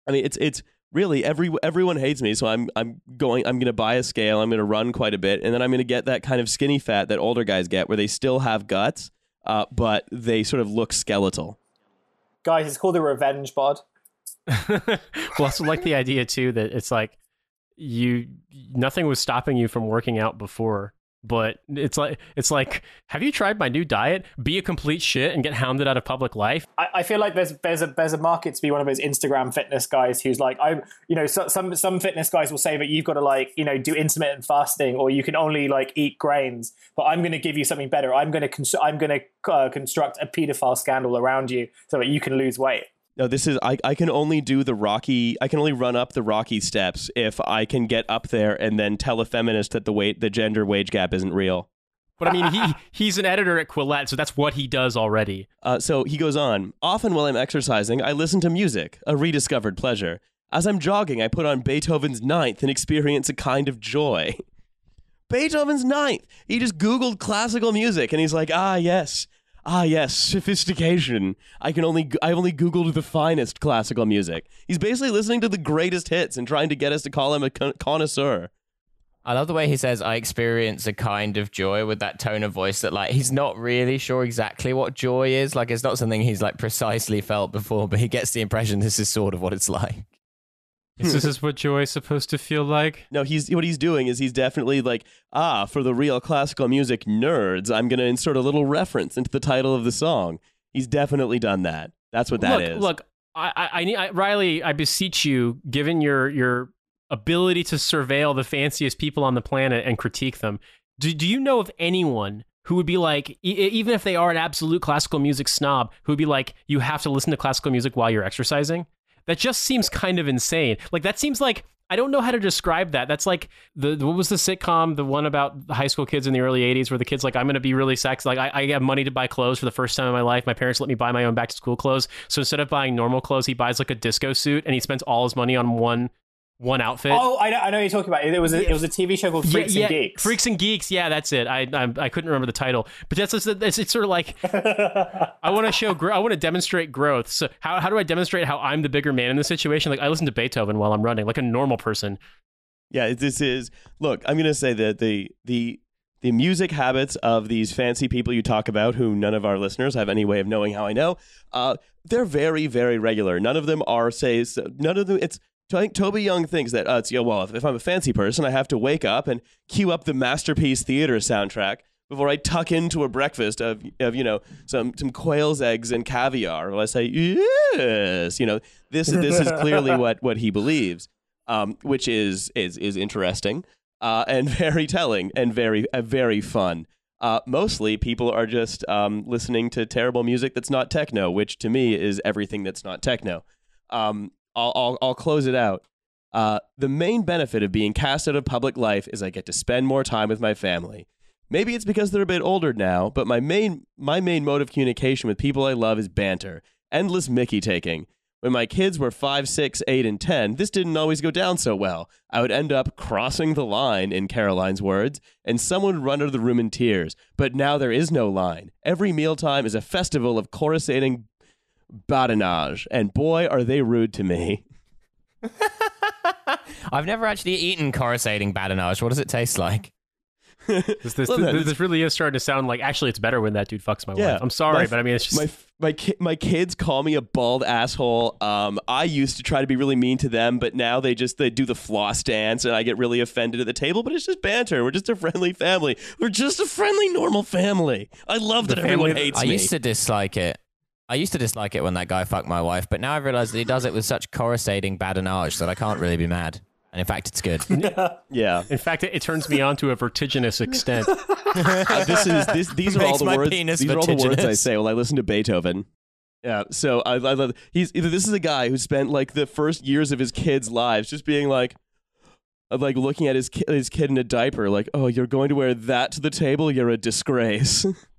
I mean, it's it's really every everyone hates me, so I'm I'm going. I'm going to buy a scale. I'm going to run quite a bit, and then I'm going to get that kind of skinny fat that older guys get, where they still have guts, uh, but they sort of look skeletal. Guys, it's called a revenge bod. well, I also like the idea too that it's like you nothing was stopping you from working out before. But it's like it's like, have you tried my new diet? Be a complete shit and get hounded out of public life. I, I feel like there's there's a there's a market to be one of those Instagram fitness guys who's like I'm you know so, some some fitness guys will say that you've got to like you know do intermittent fasting or you can only like eat grains but I'm going to give you something better I'm going to cons- I'm going to uh, construct a pedophile scandal around you so that you can lose weight No, this is I, I can only do the rocky I can only run up the rocky steps if I can get up there and then tell a feminist that the weight the gender wage gap isn't real. But I mean, he he's an editor at Quillette, so that's what he does already. Uh, so he goes on. Often while I'm exercising, I listen to music, a rediscovered pleasure. As I'm jogging, I put on Beethoven's Ninth and experience a kind of joy. Beethoven's Ninth. He just Googled classical music and he's like, ah, yes. Ah, yes, sophistication. I can only, I've only Googled the finest classical music. He's basically listening to the greatest hits and trying to get us to call him a con- connoisseur. I love the way he says, I experience a kind of joy with that tone of voice that, like, he's not really sure exactly what joy is. Like, it's not something he's, like, precisely felt before, but he gets the impression this is sort of what it's like. Is this is what joy is supposed to feel like? No, he's what he's doing is he's definitely like, ah, for the real classical music nerds, I'm going to insert a little reference into the title of the song. He's definitely done that. That's what that look, is. look, I, I, I need I, Riley. I beseech you, given your your ability to surveil the fanciest people on the planet and critique them, do do you know of anyone who would be like, e- even if they are an absolute classical music snob, who would be like, you have to listen to classical music while you're exercising. That just seems kind of insane. Like that seems like I don't know how to describe that. That's like the what was the sitcom, the one about the high school kids in the early '80s, where the kids like I'm going to be really sexy. Like I, I have money to buy clothes for the first time in my life. My parents let me buy my own back to school clothes. So instead of buying normal clothes, he buys like a disco suit and he spends all his money on one one outfit. Oh, I know, I know what you're talking about. It was a, it was a TV show called Freaks yeah, and Geeks. Freaks and Geeks. Yeah, that's it. I I, I couldn't remember the title, but that's it's, it's, it's sort of like I want to show gro- I want to demonstrate growth. So how how do I demonstrate how I'm the bigger man in this situation? Like I listen to Beethoven while I'm running, like a normal person. Yeah, this is look. I'm gonna say that the the the music habits of these fancy people you talk about, who none of our listeners have any way of knowing how I know, uh, they're very very regular. None of them are say none of them. It's I think Toby Young thinks that uh, it's know, well, if, if I'm a fancy person, I have to wake up and cue up the masterpiece theater soundtrack before I tuck into a breakfast of, of you know some some quail's eggs and caviar. Well, I say yes, you know this this is clearly what what he believes, um, which is is is interesting uh, and very telling and very uh, very fun. Uh, mostly, people are just um, listening to terrible music that's not techno, which to me is everything that's not techno. Um, I'll, I'll, I'll close it out. Uh, the main benefit of being cast out of public life is I get to spend more time with my family. Maybe it's because they're a bit older now, but my main my main mode of communication with people I love is banter, endless Mickey taking. When my kids were five, six, eight, and 10, this didn't always go down so well. I would end up crossing the line, in Caroline's words, and someone would run out of the room in tears. But now there is no line. Every mealtime is a festival of chorusing badinage, and boy, are they rude to me. I've never actually eaten coruscating badinage. What does it taste like? This, this, Well, this, this really is starting to sound like actually it's better when that dude fucks my Yeah, wife. I'm sorry, my- but I mean it's just my my ki- my kids call me a bald asshole. Um, I used to try to be really mean to them, but now they just they do the floss dance, and I get really offended at the table. But it's just banter. We're just a friendly family. We're just a friendly, normal family. I love that The everyone family- hates I me. used to dislike it. I used to dislike it when that guy fucked my wife, but now I realize that he does it with such coruscating badinage that I can't really be mad. And in fact, it's good. yeah, in fact it, it turns me on to a vertiginous extent. Uh, this is this. These are all Makes the my words. penis These are all the words I vertiginous. say when I listen to Beethoven. Yeah, so I, I love. He's this is a guy who spent like the first years of his kids' lives just being like, of, like looking at his ki- his kid in a diaper, like, oh, you're going to wear that to the table. You're a disgrace.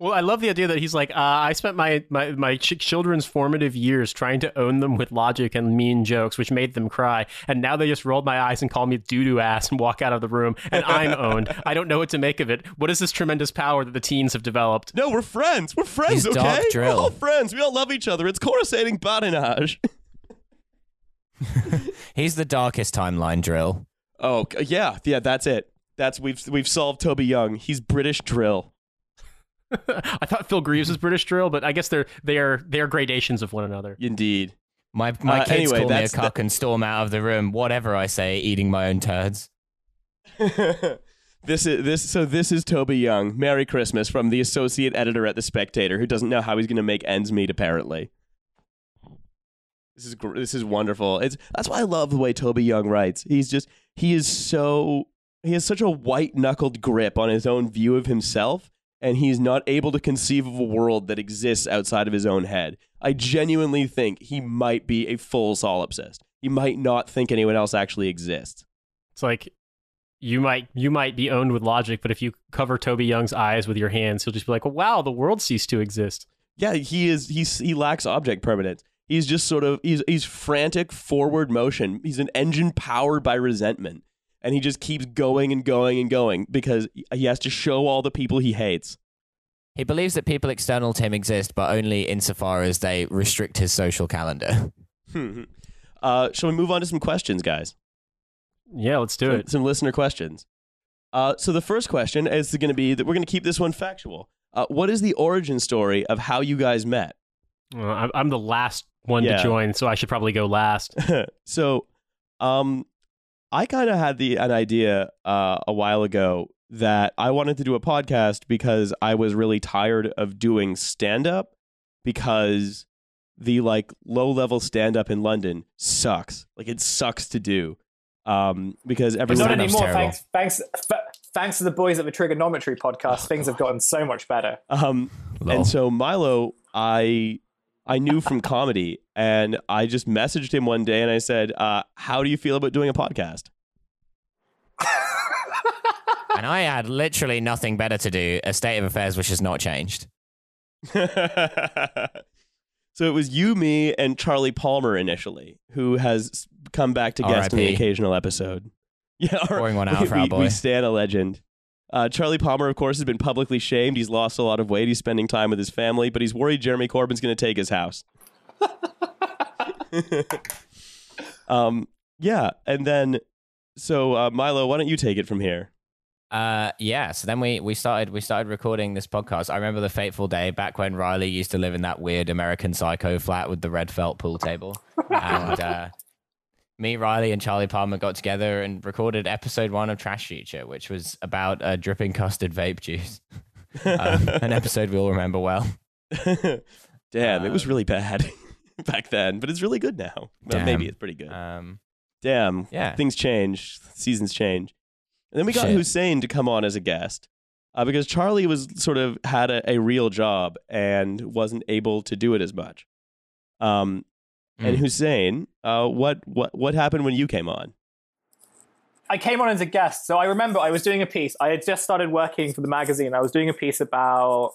Well, I love the idea that he's like, uh, I spent my my my ch- children's formative years trying to own them with logic and mean jokes, which made them cry, and now they just rolled my eyes and call me doo doo ass and walk out of the room, and I'm owned. I don't know what to make of it. What is this tremendous power that the teens have developed? no, we're friends. We're friends. He's okay, we're all friends. We all love each other. It's coruscating badinage. He's the darkest timeline drill. oh yeah, yeah. That's it. That's we've we've solved Toby Young. He's British drill. I thought Phil Greaves was British drill, but I guess they're they are they are gradations of one another. Indeed. My my Uh, kids anyway, call me a that's the- cock and storm out of the room. Whatever I say, eating my own turds. this is this so this is Toby Young. Merry Christmas from the associate editor at the Spectator who doesn't know how he's going to make ends meet apparently. This is gr- this is wonderful. It's that's why I love the way Toby Young writes. He's just he is so he has such a white-knuckled grip on his own view of himself and he's not able to conceive of a world that exists outside of his own head. I genuinely think he might be a full solipsist. He might not think anyone else actually exists. It's like you might you might be owned with logic, but if you cover Toby Young's eyes with your hands, he'll just be like, "Wow, the world ceased to exist." Yeah, he is. He's he lacks object permanence. He's just sort of he's he's frantic forward motion. He's an engine powered by resentment, and he just keeps going and going and going because he has to show all the people he hates. He believes that people external to him exist, but only insofar as they restrict his social calendar. uh, shall we move on to some questions, guys? Yeah, let's do some, it. some listener questions. Uh, so the first question is going to be that we're going to keep this one factual. Uh, what is the origin story of how you guys met? I'm, I'm the last one Yeah. to join, so I should probably go last. so, um, I kind of had the an idea uh, a while ago that I wanted to do a podcast because I was really tired of doing stand up because the like low level stand up in London sucks. Like it sucks to do. Um, because But everyone not anymore. terrible. Thanks, thanks, th- thanks to the boys at the Trigonometry podcast, things have gotten so much better. Um, Lol. and so Milo, I I knew from comedy, and I just messaged him one day, and I said, uh, "How do you feel about doing a podcast?" and I had literally nothing better to do. A state of affairs which has not changed. so it was you, me, and Charlie Palmer initially, who has come back to guest in the occasional episode. Yeah, our- Pouring one out we, for our we, boy. we stand a legend. Uh, Charlie Palmer, of course, has been publicly shamed. He's lost a lot of weight. He's spending time with his family, but he's worried Jeremy Corbyn's going to take his house. um, yeah, and then so uh, Milo, why don't you take it from here? Uh, yeah. So then we we started we started recording this podcast. I remember the fateful day back when Riley used to live in that weird American Psycho flat with the red felt pool table, and uh, me, Riley, and Charlie Palmer got together and recorded episode one of Trashfuture, which was about uh, dripping custard vape juice. um, an episode we all remember well. Damn, it was really bad back then, but it's really good now. Well, maybe it's pretty good. Um, Damn, yeah. things change, seasons change. And then we got Shit. Hussein to come on as a guest uh, because Charlie was sort of had a, a real job and wasn't able to do it as much. Um, And Mm. Hussein, uh, what what what happened when you came on? I came on as a guest. So I remember I was doing a piece. I had just started working for the magazine. I was doing a piece about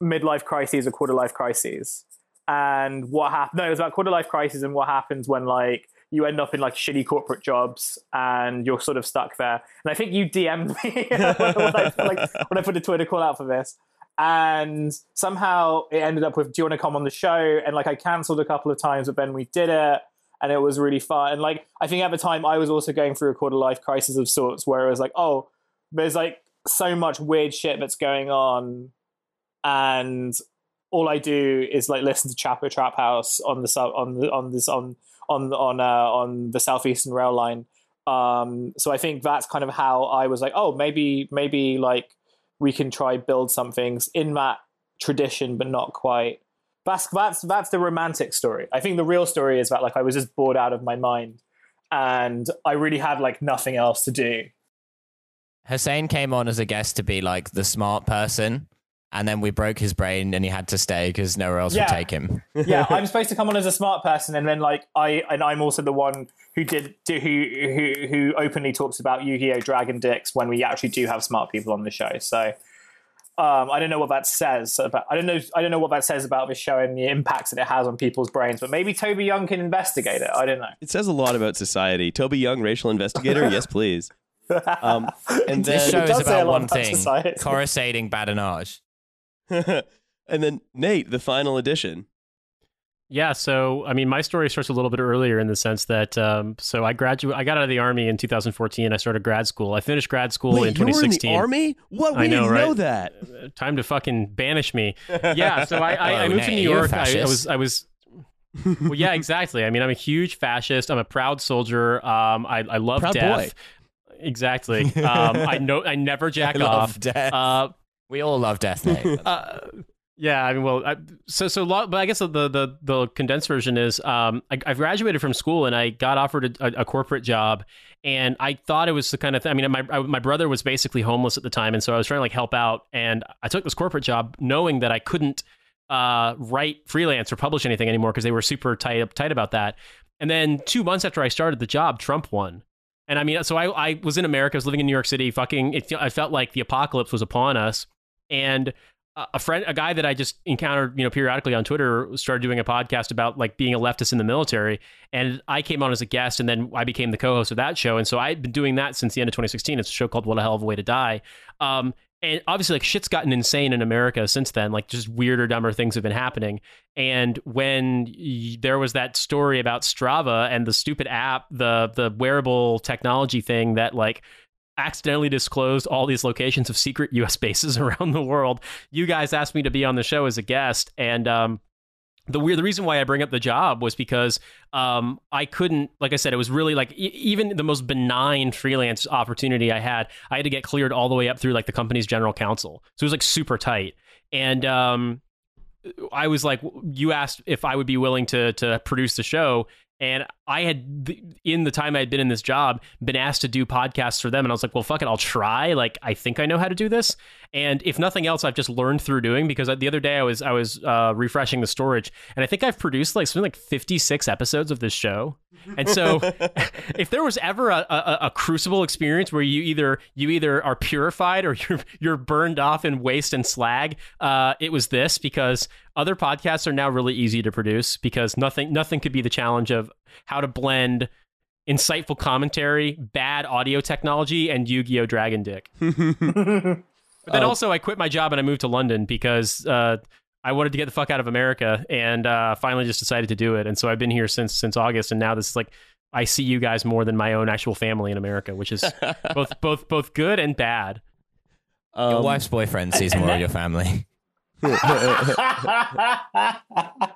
midlife crises or quarter life crises. And what happened? No, it was about quarter life crises and what happens when like you end up in like shitty corporate jobs and you're sort of stuck there. And I think you DM'd me when, when I, like, when I put a Twitter call out for this. And somehow it ended up with, do you want to come on the show? And like I cancelled a couple of times, but then we did it and it was really fun. And like I think at the time I was also going through a quarter life crisis of sorts where it was like, oh, there's like so much weird shit that's going on, and all I do is like listen to Chapo Trap House on the sub on the on this on on on uh, on the southeastern rail line. Um, so I think that's kind of how I was like, oh, maybe maybe like we can try build some things in that tradition, but not quite. That's that's that's the romantic story. I think the real story is that like I was just bored out of my mind, and I really had like nothing else to do. Hussein came on as a guest to be like the smart person, and then we broke his brain and he had to stay because nowhere else Yeah. would take him. yeah, I'm supposed to come on as a smart person, and then like I and I'm also the one who did do, who who who openly talks about Yu-Gi-Oh! Dragon Dicks when we actually do have smart people on the show. So um, I don't know what that says about. I don't know. I don't know what that says about this show and the impacts that it has on people's brains. But maybe Toby Young can investigate it. I don't know. It says a lot about society. Toby Young, racial investigator. yes, please. Um, and This show It is does say a about one thing: society. coruscating badinage. and then Nate, the final edition. Yeah, so I mean, my story starts a little bit earlier in the sense that um, so I graduate, I got out of the army in 2014. I started grad school. I finished grad school in Wait, you were in the 2016. army? What? We I know, didn't know that. Uh, Time to fucking banish me. Yeah, so I, I, I Whoa, moved to New York. I, I was I was. well, yeah, exactly. I mean, I'm a huge fascist. I'm a proud soldier. Um, I, I love Proud death. Exactly. Um, I know. I never jack I love off. death. Uh, we all love death, Nate. uh, yeah, I mean, well, I, so so, lo- but I guess the the the condensed version is, um, I, I graduated from school and I got offered a, a, corporate job, and I thought it was the kind of thing. I mean, my I, my brother was basically homeless at the time, and so I was trying to like help out, and I took this corporate job knowing that I couldn't uh, write freelance or publish anything anymore because they were super tight tight about that. And then two months after I started the job, Trump won. And I mean, so I, I was in America, I was living in New York City, fucking, it, I felt like the apocalypse was upon us. And a friend, a guy that I just encountered, you know, periodically on Twitter, started doing a podcast about like being a leftist in the military, and I came on as a guest, and then I became the co-host of that show, and so I've been doing that since the end of 2016. It's a show called "What a Hell of a Way to Die," um, and obviously, like shit's gotten insane in America since then. Like just weirder, dumber things have been happening. And when y- there was that story about Strava and the stupid app, the the wearable technology thing that like accidentally disclosed all these locations of secret US bases around the world. You guys asked me to be on the show as a guest and um the weird the reason why I bring up the job was because um, I couldn't like I said it was really like e- even the most benign freelance opportunity I had I had to get cleared all the way up through like the company's general counsel so it was like super tight and um, I was like you asked if I would be willing to to produce the show and I had in the time I had been in this job been asked to do podcasts for them, and I was like, well, fuck it, I'll try. Like, I think I know how to do this, and if nothing else, I've just learned through doing. Because the other day I was I was uh, refreshing the storage, and I think I've produced like something like fifty six episodes of this show, and so if there was ever a, a, a crucible experience where you either you either are purified or you're you're burned off in waste and slag, uh, it was this because other podcasts are now really easy to produce because nothing nothing could be the challenge of how to blend insightful commentary, bad audio technology, and Yu-Gi-Oh! Dragon Dick. But then Oh. also, I quit my job and I moved to London because uh, I wanted to get the fuck out of America, and uh, finally just decided to do it. And so I've been here since since August, and now this is like I see you guys more than my own actual family in America, which is both both both good and bad. Your Um, wife's boyfriend sees more of your family.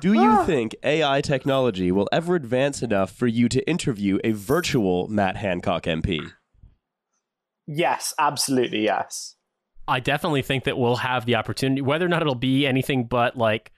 Do you ah. think AI technology will ever advance enough for you to interview a virtual Matt Hancock MP? yes, absolutely yes. I definitely think that we'll have the opportunity, whether or not it'll be anything but like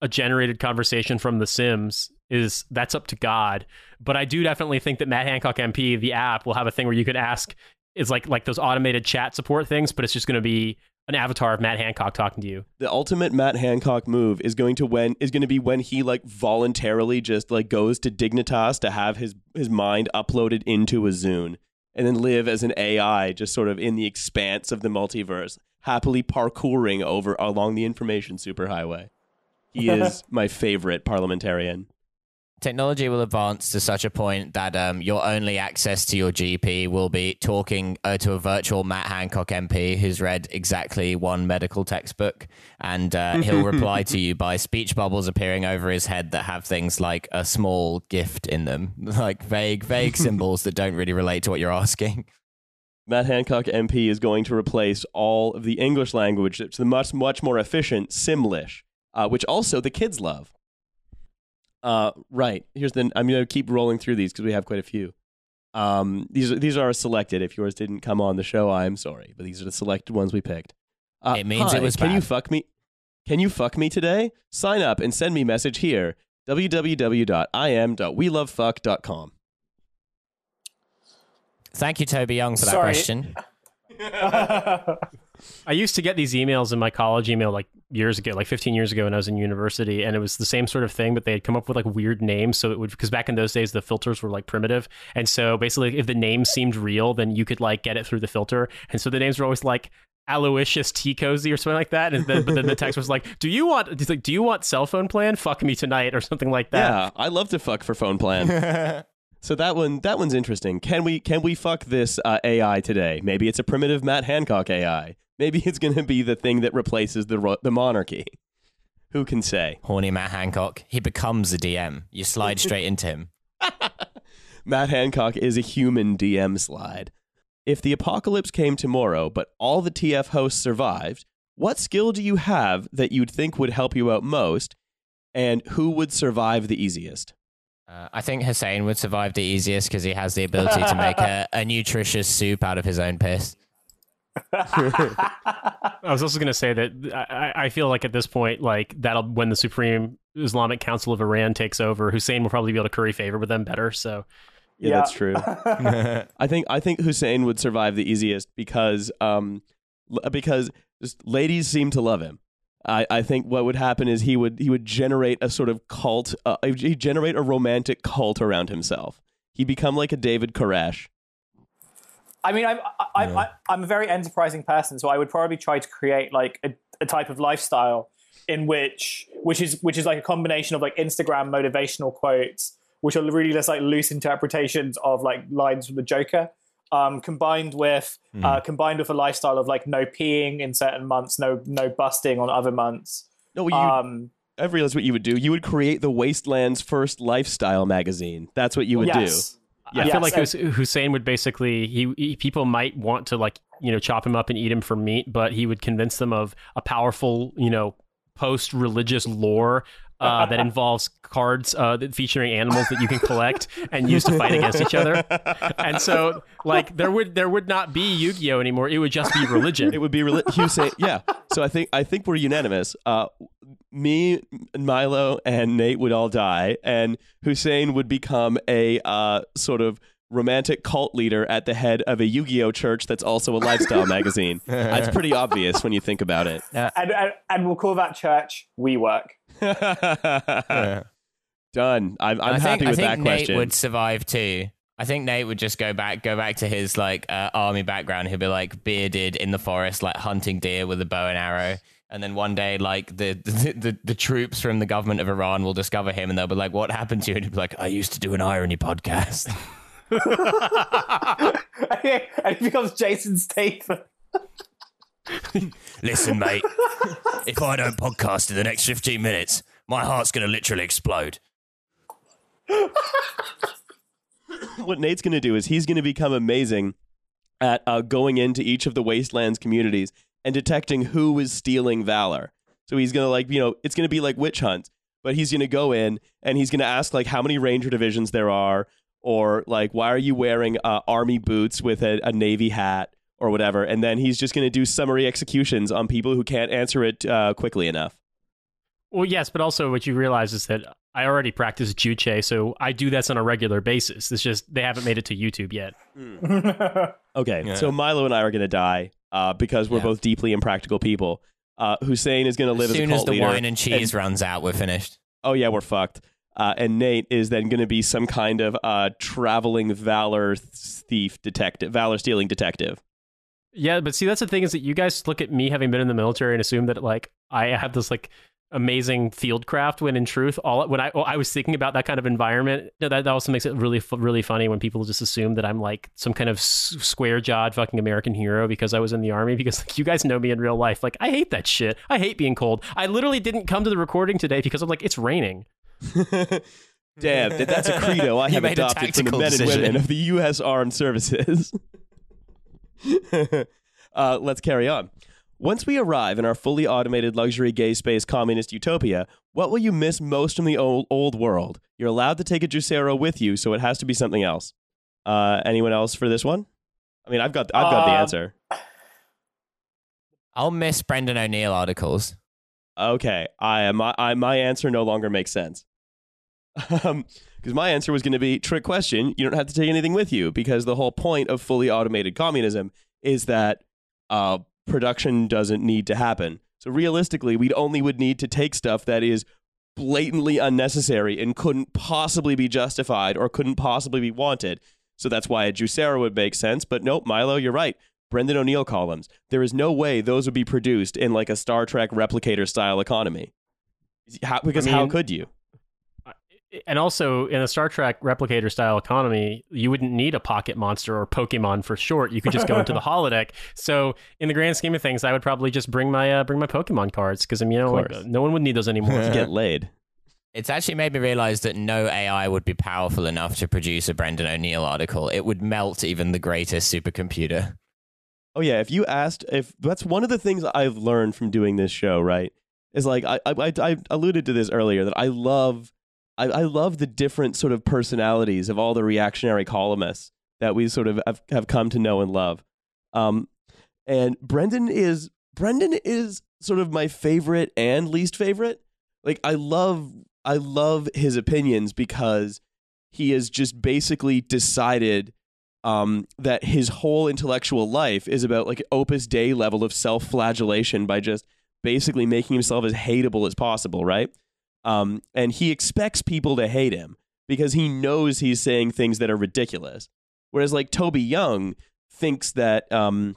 a generated conversation from The Sims is that's up to God. But I do definitely think that Matt Hancock MP, the app, will have a thing where you could ask is like like those automated chat support things, but it's just going to be an avatar of Matt Hancock talking to you. The ultimate Matt Hancock move is going to when is going to be when he like voluntarily just like goes to Dignitas to have his his mind uploaded into a Zune and then live as an AI just sort of in the expanse of the multiverse, happily parkouring over along the information superhighway. He is my favorite parliamentarian. Technology will advance to such a point that um, your only access to your GP will be talking uh, to a virtual Matt Hancock MP who's read exactly one medical textbook, and uh, he'll reply to you by speech bubbles appearing over his head that have things like a small gift in them, like vague, vague symbols that don't really relate to what you're asking. Matt Hancock MP is going to replace all of the English language to the much much more efficient Simlish, uh, which also the kids love. Uh, right. Here's the. I'm going to keep rolling through these because we have quite a few. Um, these are these are selected. If yours didn't come on the show, I'm sorry, but these are the selected ones we picked. Uh, It means hi, it was Can you fuck me? Can you fuck me today? Sign up and send me message here. www.im.welovefuck.com. Thank you, Toby Young, for that Sorry. question. I used to get these emails in my college email like years ago, like 15 years ago when I was in university, and it was the same sort of thing, but they had come up with like weird names. So it would, because back in those days, the filters were like primitive. And so basically, if the name seemed real, then you could like get it through the filter. And so the names were always like, Aloysius T Cozy or something like that, and then, but then the text was like, "Do you want? It's like, do you want cell phone plan? Fuck me tonight or something like that." Yeah, I love to fuck for phone plan. so that one, that one's interesting. Can we can we fuck this uh, AI today? Maybe it's a primitive Matt Hancock AI. Maybe it's going to be the thing that replaces the ro- the monarchy. Who can say? Horny Matt Hancock. He becomes a DM. You slide straight into him. Matt Hancock is a human DM slide. If the apocalypse came tomorrow, but all the TF hosts survived, what skill do you have that you'd think would help you out most, and who would survive the easiest? Uh, I think Hussein would survive the easiest because he has the ability to make a, a nutritious soup out of his own piss. I was also going to say that I, I feel like at this point, like that'll when the Supreme Islamic Council of Iran takes over, Hussein will probably be able to curry favor with them better. So Yeah, that's true. I think I think Hussein would survive the easiest because um because just ladies seem to love him. I, I think what would happen is he would he would generate a sort of cult. Uh, he'd generate a romantic cult around himself. He'd become like a David Koresh. I mean, I'm I, I, I'm a very enterprising person, so I would probably try to create like a, a type of lifestyle in which which is which is like a combination of like Instagram motivational quotes, which are really just like loose interpretations of like lines from the Joker, um, combined with uh, combined with a lifestyle of like no peeing in certain months, no no busting on other months. No, you. Um, I've realized what you would do. You would create the Wasteland's first lifestyle magazine. That's what you would yes. I Yes, I feel like and- Hussein would basically he, he people might want to like you know chop him up and eat him for meat, but he would convince them of a powerful you know post religious lore. Uh, that involves cards uh, that featuring animals that you can collect and use to fight against each other, and so like there would there would not be Yu-Gi-Oh anymore. It would just be religion. It would be reli- Hussein. Yeah. So I think I think we're unanimous. Uh, me, Milo, and Nate would all die, and Hussein would become a uh, sort of romantic cult leader at the head of a Yu-Gi-Oh church that's also a lifestyle magazine. That's pretty obvious when you think about it. and, and and we'll call that church We Work. Done. I'm, I'm happy think, with I that think Nate question. would survive too. I think Nate would just go back, go back to his like uh, army background. He'll be like bearded in the forest, like hunting deer with a bow and arrow. And then one day, like the the, the the troops from the government of Iran will discover him, and they'll be like, "What happened to you?" And he'll be like, "I used to do an irony podcast." and he becomes Jason Statham. Listen, mate, if I don't podcast in the next fifteen minutes, my heart's gonna literally explode. what Nate's going to do is he's going to become amazing at uh, going into each of the wastelands communities and detecting who is stealing valor. So he's going to like, you know, it's going to be like witch hunts, but he's going to go in and he's going to ask like how many ranger divisions there are or like why are you wearing uh, army boots with a, a navy hat or whatever and then he's just going to do summary executions on people who can't answer it uh, quickly enough. Well, yes, but also what you realize is that I already practice juche, so I do this on a regular basis. It's just they haven't made it to YouTube yet. Okay, Yeah. so Milo and I are going to die uh, because we're Yeah. both deeply impractical people. Uh, Hussein is going to live As as a soon cult as the leader. wine and cheese runs out, we're finished. oh yeah, we're fucked. Uh, and Nate is then going to be some kind of uh, traveling valor thief detective, valor stealing detective. Yeah, but see, that's the thing is that you guys look at me having been in the military and assume that like I have this like amazing field craft when in truth all when I oh, I was thinking about that kind of environment that, that also makes it really really funny when people just assume that I'm like some kind of square jawed fucking American hero because I was in the army because like you guys know me in real life. Like I hate that shit. I hate being cold. I literally didn't come to the recording today because I'm like it's raining Damn, that- that's a credo I have made a adopted from the tactical men and decision. women of the U.S. Armed Services. uh, let's carry on. Once we arrive in our fully automated luxury gay space communist utopia, what will you miss most from the old, old world? You're allowed to take a Juicero with you, so it has to be something else. Uh, anyone else for this one? I mean, I've got I've got the Um, answer. I'll miss Brendan O'Neill articles. Okay, I my I, my answer no longer makes sense. Um, because my answer was going to be trick question. You don't have to take anything with you because the whole point of fully automated communism is that uh, production doesn't need to happen. So realistically, we'd only would need to take stuff that is blatantly unnecessary and couldn't possibly be justified or couldn't possibly be wanted. So that's why a Juicero would make sense. But nope, Milo, you're right. Brendan O'Neill columns. There is no way those would be produced in like a Star Trek replicator style economy. How, because how mean- could you? And also in a Star Trek replicator style economy, you wouldn't need a pocket monster or Pokemon for short. You could just go into the holodeck. So in the grand scheme of things, I would probably just bring my uh, bring my Pokemon cards because I mean, you know, like, no one would need those anymore. To get laid. It's actually made me realize that no AI would be powerful enough to produce a Brendan O'Neill article. It would melt even the greatest supercomputer. Oh yeah, if you asked, if that's one of the things I've learned from doing this show, right? Is like I I, I alluded to this earlier that I love I, I love the different sort of personalities of all the reactionary columnists that we sort of have, have come to know and love. Um, and Brendan is Brendan is sort of my favorite and least favorite. Like I love I love his opinions because he has just basically decided um, that his whole intellectual life is about like opus dei level of self-flagellation by just basically making himself as hateable as possible, right? Um, and he expects people to hate him because he knows he's saying things that are ridiculous. Whereas like Toby Young thinks that um,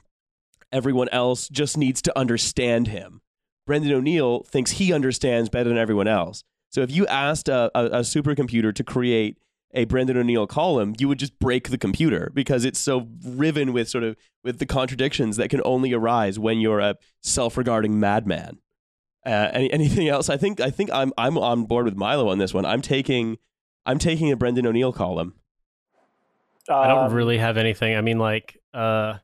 everyone else just needs to understand him. Brendan O'Neill thinks he understands better than everyone else. So if you asked a, a, a supercomputer to create a Brendan O'Neill column, you would just break the computer because it's so riven with sort of with the contradictions that can only arise when you're a self-regarding madman. Uh, any, anything else? I think I think I'm I'm on board with Milo on this one. I'm taking I'm taking a Brendan O'Neill column. I don't Um, really have anything. I mean, like, uh,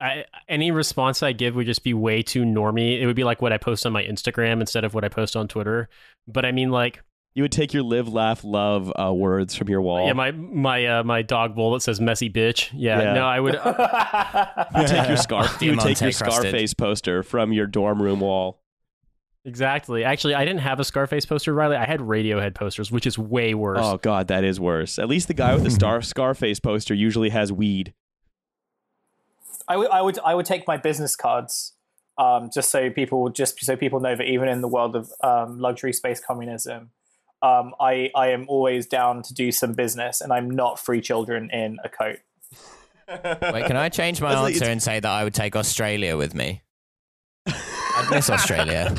I, any response I give would just be way too normy. It would be like what I post on my Instagram instead of what I post on Twitter. But I mean, like, You would take your live, laugh, love uh, words from your wall. yeah, my my uh, my dog bowl that says "messy bitch." Yeah, Yeah. no, I would. you take your scarf. You would take your Diamante crusted. Scarface poster from your dorm room wall. Exactly. Actually, I didn't have a Scarface poster, Riley. I had Radiohead posters, which is way worse. Oh god, that is worse. At least the guy with the star Scarface poster usually has weed. I would, I would, I would take my business cards, um, just so people, just so people know that even in the world of um, luxury space communism, um, I, I am always down to do some business, and I'm not free children in a coat. Wait, can I change my answer and say that I would take Australia with me? I'd miss Australia.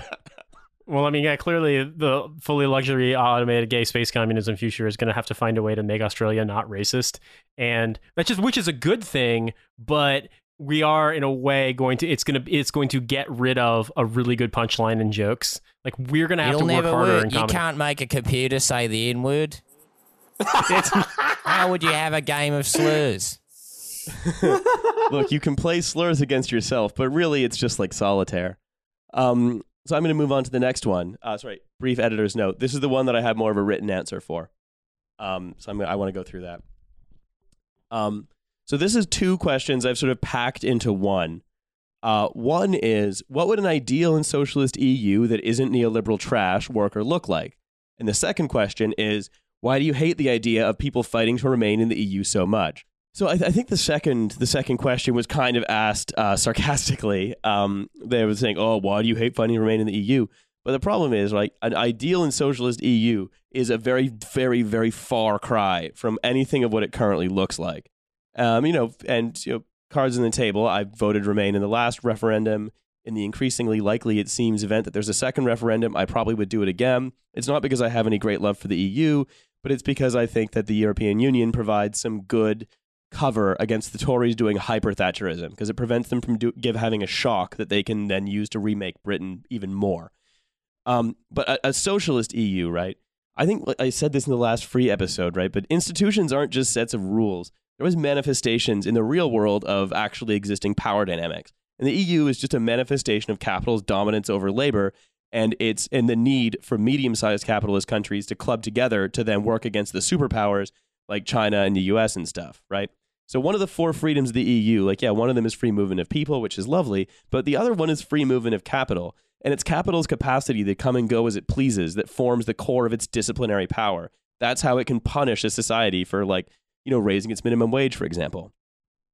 Well, I mean, yeah, clearly the fully luxury automated gay space communism future is going to have to find a way to make Australia not racist, and that's just which is a good thing, but we are in a way going to it's going to it's going to get rid of a really good punchline and jokes. Like we're going to have It'll to work harder work. You comedy. can't make a computer say the N word. How would you have a game of slurs? Look, you can play slurs against yourself, but really it's just like solitaire. Um, so I'm going to move on to the next one. Uh, sorry, brief editor's note. This is the one that I have more of a written answer for. Um, so I'm I want to go through that. Um, so this is two questions I've sort of packed into one. Uh, one is, what would an ideal and socialist EU that isn't neoliberal trash work or look like? And the second question is, why do you hate the idea of people fighting to remain in the EU so much? So I, I think the second the second question was kind of asked uh, sarcastically. Um, they were saying, "Oh, why do you hate fighting to remain in the EU?" But the problem is, like, an ideal and socialist EU is a very, very, very far cry from anything of what it currently looks like. Um, you know, and you know, cards on the table. I voted Remain in the last referendum. In the increasingly likely, it seems, event that there's a second referendum, I probably would do it again. It's not because I have any great love for the EU, but it's because I think that the European Union provides some good cover against the Tories doing hyper Thatcherism because it prevents them from do, give having a shock that they can then use to remake Britain even more. Um, but a, a socialist EU, right? I think I said this in the last free episode, right? But institutions aren't just sets of rules. There was manifestations in the real world of actually existing power dynamics. And the EU is just a manifestation of capital's dominance over labor and it's in the need for medium-sized capitalist countries to club together to then work against the superpowers like China and the US and stuff, right? So one of the four freedoms of the EU, like yeah, one of them is free movement of people, which is lovely, but the other one is free movement of capital. And it's capital's capacity to come and go as it pleases that forms the core of its disciplinary power. That's how it can punish a society for like, you know, raising its minimum wage, for example.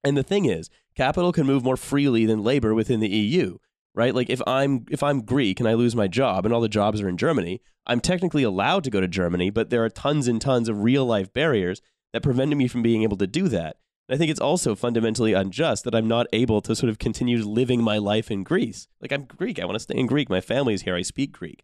And the thing is, capital can move more freely than labor within the EU, right? Like if I'm if I'm Greek and I lose my job and all the jobs are in Germany, I'm technically allowed to go to Germany, but there are tons and tons of real life barriers that prevented me from being able to do that. I think it's also fundamentally unjust that I'm not able to sort of continue living my life in Greece. Like I'm Greek, I want to stay in Greek. My family's here. I speak Greek.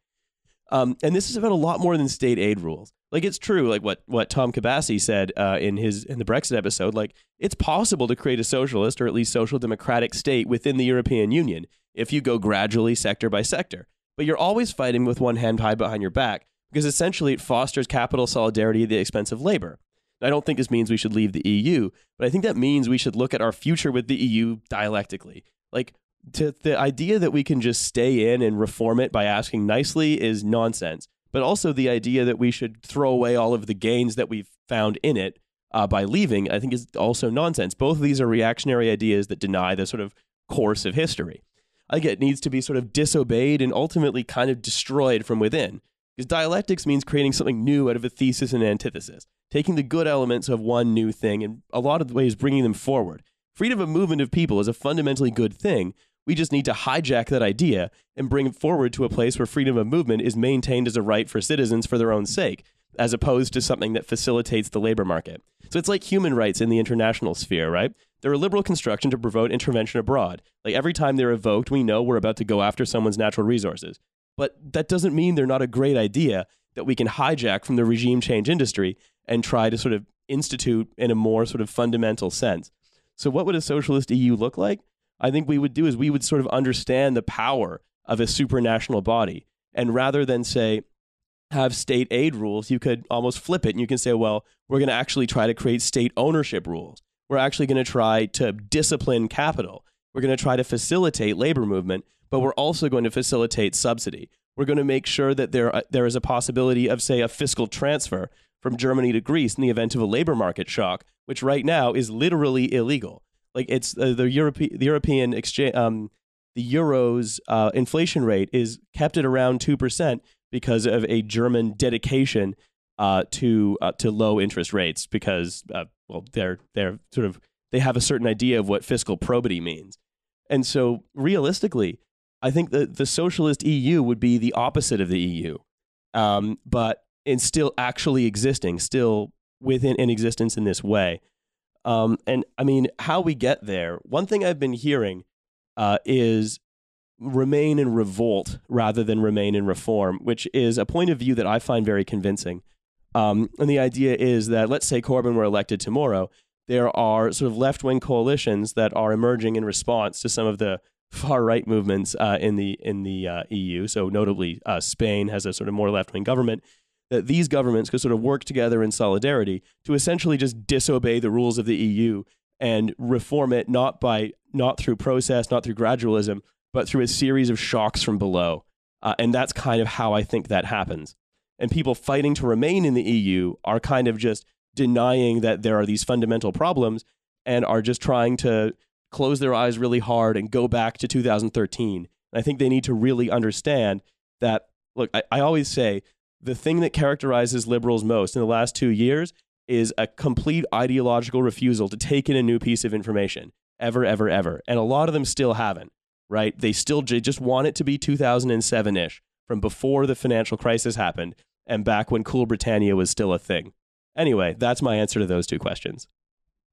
Um, and this is about a lot more than state aid rules. Like it's true, like what what Tom Kibasi said uh, in his in the Brexit episode. Like it's possible to create a socialist or at least social democratic state within the European Union if you go gradually sector by sector. But you're always fighting with one hand tied behind your back because essentially it fosters capital solidarity at the expense of labor. I don't think this means we should leave the EU, but I think that means we should look at our future with the EU dialectically. Like to the idea that we can just stay in and reform it by asking nicely is nonsense. But also the idea that we should throw away all of the gains that we've found in it uh, by leaving, I think is also nonsense. Both of these are reactionary ideas that deny the sort of course of history. I get needs to be sort of disobeyed and ultimately kind of destroyed from within. Because dialectics means creating something new out of a thesis and antithesis, taking the good elements of one new thing and a lot of ways bringing them forward. Freedom of movement of people is a fundamentally good thing. We just need to hijack that idea and bring it forward to a place where freedom of movement is maintained as a right for citizens for their own sake, as opposed to something that facilitates the labor market. So it's like human rights in the international sphere, right? They're a liberal construction to promote intervention abroad. Like every time they're evoked, we know we're about to go after someone's natural resources. But that doesn't mean they're not a great idea that we can hijack from the regime change industry and try to sort of institute in a more sort of fundamental sense. So, what would a socialist EU look like? I think we would do is we would sort of understand the power of a supranational body. And rather than say, have state aid rules, you could almost flip it and you can say, well, we're going to actually try to create state ownership rules. We're actually going to try to discipline capital. We're going to try to facilitate labor movement, but we're also going to facilitate subsidy. We're going to make sure that there, uh, there is a possibility of, say, a fiscal transfer from Germany to Greece in the event of a labor market shock, which right now is literally illegal. Like it's uh, the European the European exchange um, the euro's uh, inflation rate is kept at around two percent because of a German dedication uh, to uh, to low interest rates because uh, well they're they're sort of they have a certain idea of what fiscal probity means, and so realistically, I think that the socialist EU would be the opposite of the EU, um, but in still actually existing, still within in existence in this way. Um, and I mean, how we get there. One thing I've been hearing uh, is remain in revolt rather than remain in reform, which is a point of view that I find very convincing. Um, and the idea is that, let's say Corbyn were elected tomorrow, there are sort of left wing coalitions that are emerging in response to some of the far right movements uh, in the in the uh, EU. So notably, uh, Spain has a sort of more left wing government. That these governments could sort of work together in solidarity to essentially just disobey the rules of the EU and reform it not by not through process, not through gradualism, but through a series of shocks from below. Uh, and that's kind of how I think that happens. And people fighting to remain in the EU are kind of just denying that there are these fundamental problems and are just trying to close their eyes really hard and go back to 2013. And I think they need to really understand that, look, I, I always say the thing that characterizes liberals most in the last two years is a complete ideological refusal to take in a new piece of information ever, ever, ever. And a lot of them still haven't right? They still just want it to be 2007 ish from before the financial crisis happened and back when Cool Britannia was still a thing. Anyway, that's my answer to those two questions.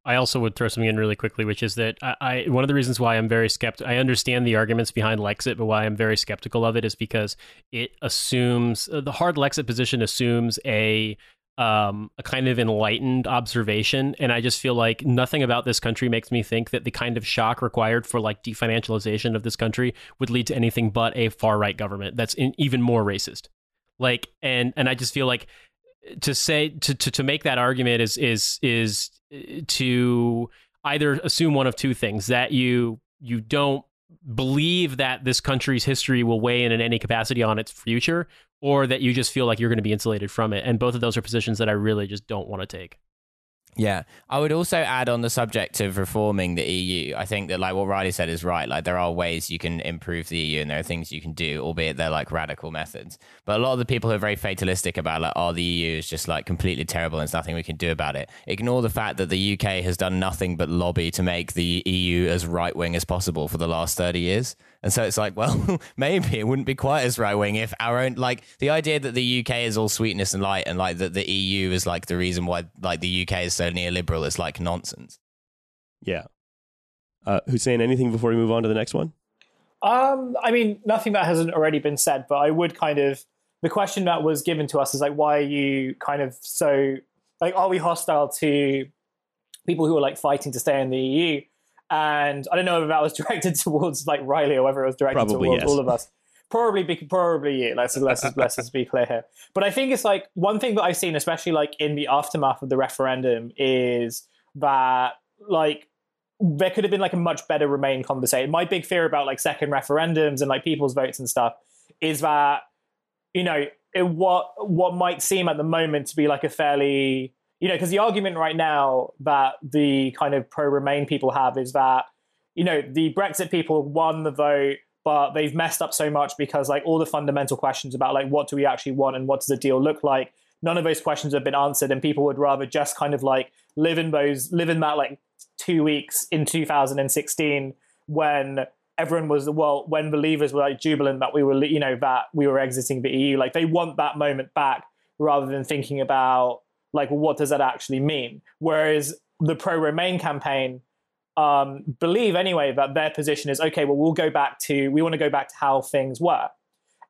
I also would throw something in really quickly, which is that I, I one of the reasons why I'm very skeptical. I understand the arguments behind Lexit, but why I'm very skeptical of it is because it assumes uh, the hard Lexit position assumes a um, a kind of enlightened observation. And I just feel like nothing about this country makes me think that the kind of shock required for like definancialization of this country would lead to anything but a far right government that's in, even more racist. Like, and and I just feel like to say to, to to make that argument is is is uh, to either assume one of two things that you you don't believe that this country's history will weigh in in any capacity on its future or that you just feel like you're going to be insulated from it. And both of those are positions that I really just don't want to take. Yeah, I would also add on the subject of reforming the EU. I think that like what Riley said is right. Like there are ways you can improve the EU, and there are things you can do, albeit they're like radical methods. But a lot of the people who are very fatalistic about like, oh, the EU is just like completely terrible, and there's nothing we can do about it. Ignore the fact that the UK has done nothing but lobby to make the EU as right wing as possible for the last thirty years. And so it's like, well, maybe it wouldn't be quite as right wing if our own, like the idea that the UK is all sweetness and light and like that the EU is like the reason why like the UK is so neoliberal is like nonsense. Yeah. Uh, Hussein, anything before we move on to the next one? Um, I mean, nothing that hasn't already been said, but I would kind of, the question that was given to us is like, why are you kind of so, like, are we hostile to people who are like fighting to stay in the EU? And I don't know if that was directed towards like Riley or whether it was directed Probably, towards yes. all of us. Probably, be, probably yeah. Let's let's let's just be clear here. But I think it's like one thing that I've seen, especially like in the aftermath of the referendum, is that like there could have been like a much better Remain conversation. My big fear about like second referendums and like people's votes and stuff is that you know it, what what might seem at the moment to be like a fairly you know, because the argument right now that the kind of pro Remain people have is that, you know, the Brexit people won the vote, but they've messed up so much because like all the fundamental questions about like what do we actually want and what does the deal look like, none of those questions have been answered, and people would rather just kind of like live in those live in that like two weeks in 2016 when everyone was well when believers were like jubilant that we were you know that we were exiting the EU like they want that moment back rather than thinking about like what does that actually mean? Whereas the pro remain campaign um, believe anyway that their position is okay well we'll go back to we want to go back to how things were.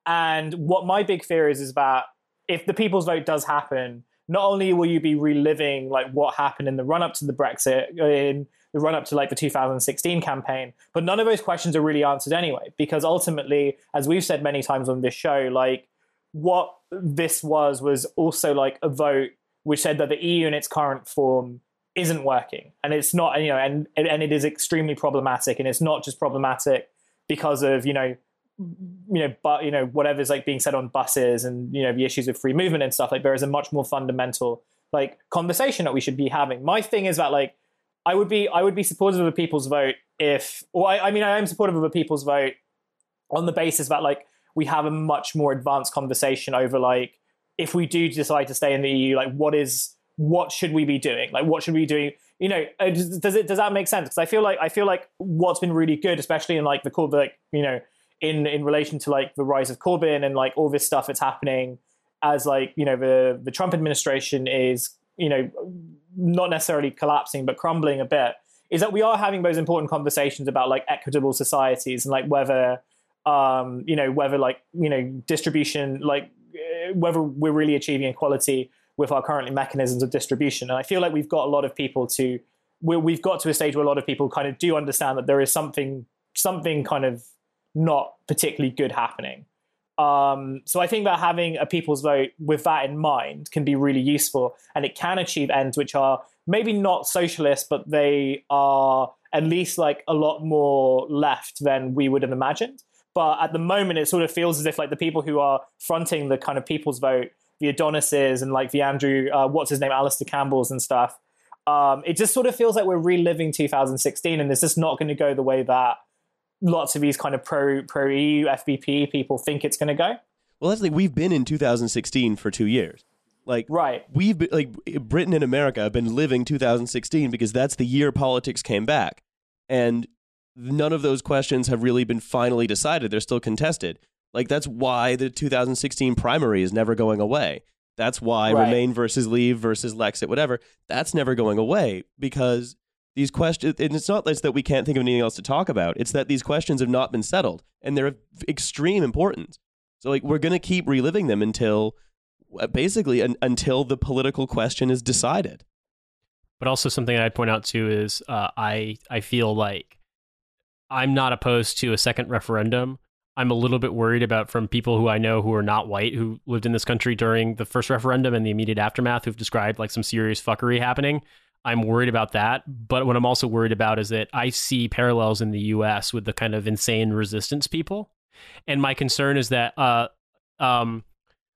And what my big fear is is that if the people's vote does happen not only will you be reliving like what happened in the run up to the brexit in the run up to like the 2016 campaign but none of those questions are really answered anyway because ultimately as we've said many times on this show like what this was was also like a vote which said that the EU in its current form isn't working, and it's not, you know, and and it is extremely problematic, and it's not just problematic because of you know, you know, but you know, whatever's like being said on buses and you know the issues of free movement and stuff. Like there is a much more fundamental like conversation that we should be having. My thing is that like I would be I would be supportive of a people's vote if, or I, I mean, I am supportive of a people's vote on the basis that like we have a much more advanced conversation over like if we do decide to stay in the EU, like what is what should we be doing? Like what should we be doing? You know, uh, does, it does that make sense? Because I feel like I feel like what's been really good, especially in like the Corbyn, like you know, in in relation to like the rise of Corbyn and like all this stuff that's happening as like you know the the Trump administration is you know not necessarily collapsing but crumbling a bit is that we are having those important conversations about like equitable societies and like whether um you know whether like you know distribution like whether we're really achieving equality with our current mechanisms of distribution and i feel like we've got a lot of people to we we've got to a stage where a lot of people kind of do understand that there is something something kind of not particularly good happening um, so I think that having a people's vote with that in mind can be really useful, and it can achieve ends which are maybe not socialist, but they are at least like a lot more left than we would have imagined. But at the moment, it sort of feels as if like the people who are fronting the kind of people's vote, the Adonises and like the Andrew, uh, what's his name, Alastair Campbell's and stuff. Um, it just sort of feels like we're reliving 2016, and it's just not going to go the way that lots of these kind of pro pro EU FBPE people think it's going to go. Well, that's like we've been in 2016 for two years. Like right, we've been like Britain and America have been living 2016 because that's the year politics came back, and none of those questions have really been finally decided. They're still contested. Like that's why the 2016 primary is never going away. That's why Right. Remain versus Leave versus Lexit, whatever. That's never going away because these questions. And it's not just that we can't think of anything else to talk about. It's that these questions have not been settled, and they're of extreme importance. So like we're going to keep reliving them until uh, basically un- until the political question is decided. But also something I'd point out too is uh, I I feel like I'm not opposed to a second referendum. I'm a little bit worried about from people who I know who are not white who lived in this country during the first referendum and the immediate aftermath who've described like some serious fuckery happening. I'm worried about that. But what I'm also worried about is that I see parallels in the US with the kind of insane resistance people. And my concern is that uh, um,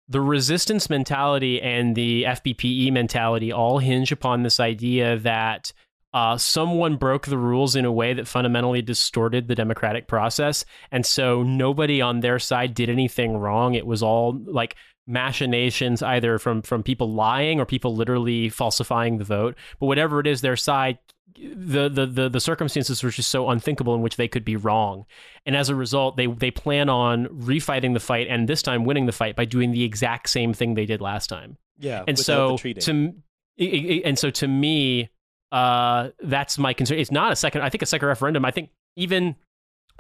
the resistance mentality and the FBPE mentality all hinge upon this idea that uh, someone broke the rules in a way that fundamentally distorted the democratic process. And so nobody on their side did anything wrong. It was all like machinations either from from people lying or people literally falsifying the vote but whatever it is their side the, the the the circumstances were just so unthinkable in which they could be wrong and as a result they they plan on refighting the fight and this time winning the fight by doing the exact same thing they did last time Yeah, and so to and so to me uh that's my concern it's not a second i think a second referendum i think even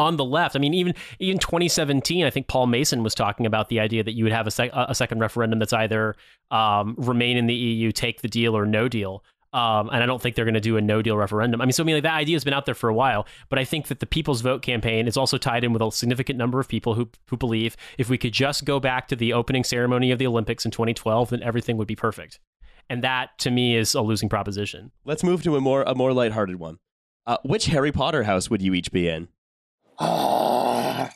on the left i mean even in 2017 i think paul mason was talking about the idea that you would have a, sec- a second referendum that's either um, remain in the eu take the deal or no deal um, and I don't think they're going to do a no deal referendum. I mean, so I mean, like that idea has been out there for a while, but I think that the People's Vote campaign is also tied in with a significant number of people who who believe if we could just go back to the opening ceremony of the Olympics in 2012, then everything would be perfect. And that to me is a losing proposition. Let's move to a more a more lighthearted one. Uh, which Harry Potter house would you each be in? um,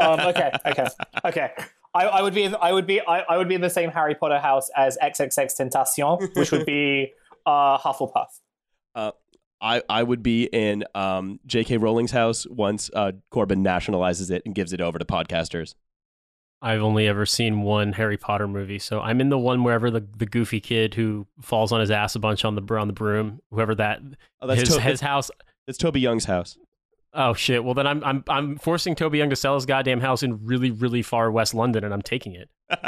okay, okay, okay. I, I would be in, I would be I, I would be in the same Harry Potter house as XXXTentacion, which would be uh, Hufflepuff. I, I would be in um, J.K. Rowling's house once uh, Corbyn nationalizes it and gives it over to podcasters. I've only ever seen one Harry Potter movie, so I'm in the one wherever the, the goofy kid who falls on his ass a bunch on the on the broom, whoever that Oh, that's his To- his house. It's Toby Young's house. Oh shit! Well then I'm I'm I'm forcing Toby Young to sell his goddamn house in really really far West London, and I'm taking it.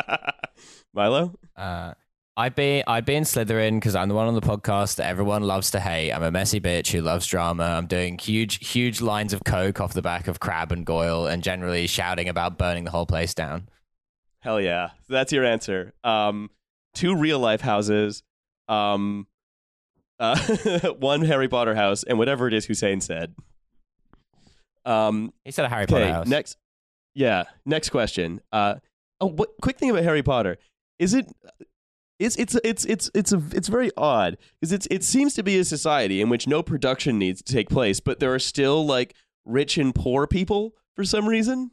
Milo? Uh, I'd be I'd be in Slytherin because I'm the one on the podcast that everyone loves to hate. I'm a messy bitch who loves drama. I'm doing huge huge lines of coke off the back of Crabbe and Goyle, and generally shouting about burning the whole place down. Hell yeah. That's your answer. Um, two real life houses, um, uh, one Harry Potter house, and whatever it is Hussein said. Um, He said a Harry Potter house. next. Yeah, next question. Uh, oh, what, quick thing about Harry Potter. Is it. It's it's it's it's it's a, it's very odd because it's it seems to be a society in which no production needs to take place, but there are still like rich and poor people for some reason.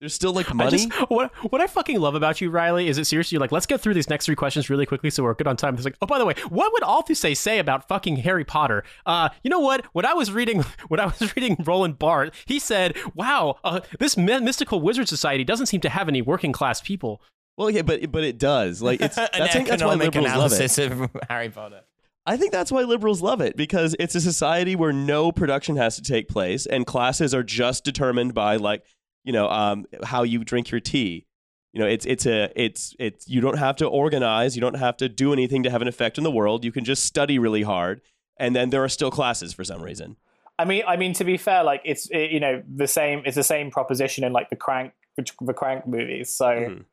There's still like money. just what what I fucking love about you, Riley, is it seriously like let's get through these next three questions really quickly so we're good on time. It's like, oh, by the way, what would Althusser say about fucking Harry Potter? Uh, you know what? When I was reading when I was reading Roland Barthes, he said, "Wow, uh, this my- mystical wizard society doesn't seem to have any working class people." Well, yeah, but but it does. Like it's An that's, I think that's why economic liberals love it. of Harry Potter. I think that's why liberals love it because it's a society where no production has to take place and classes are just determined by like you know um, how you drink your tea. You know, it's it's a it's it's you don't have to organize, you don't have to do anything to have an effect in the world. You can just study really hard, and then there are still classes for some reason. I mean, I mean to be fair, like it's it, you know the same. It's the same proposition in like the crank the crank movies. So Mhm.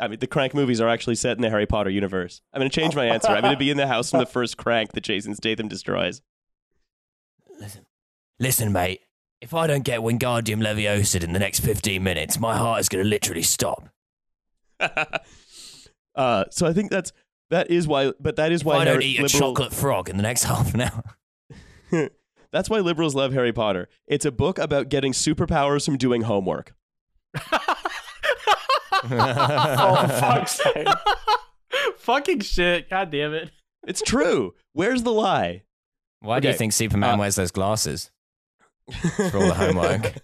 I mean, the Crank movies are actually set in the Harry Potter universe. I'm going to change my answer. I'm going to be in the house from the first Crank that Jason Statham destroys. Listen, listen, mate. If I don't get Wingardium Leviosa in the next 15 minutes, my heart is going to literally stop. uh, so I think that's that is why, but that is If why I don't Harry- eat a liberal- chocolate frog in the next half an hour. That's why liberals love Harry Potter. It's a book about getting superpowers from doing homework. Oh for fuck's sake. fucking shit! God damn it! It's true. Where's the lie? Why do you Okay, think Superman uh, wears those glasses? For all the homework.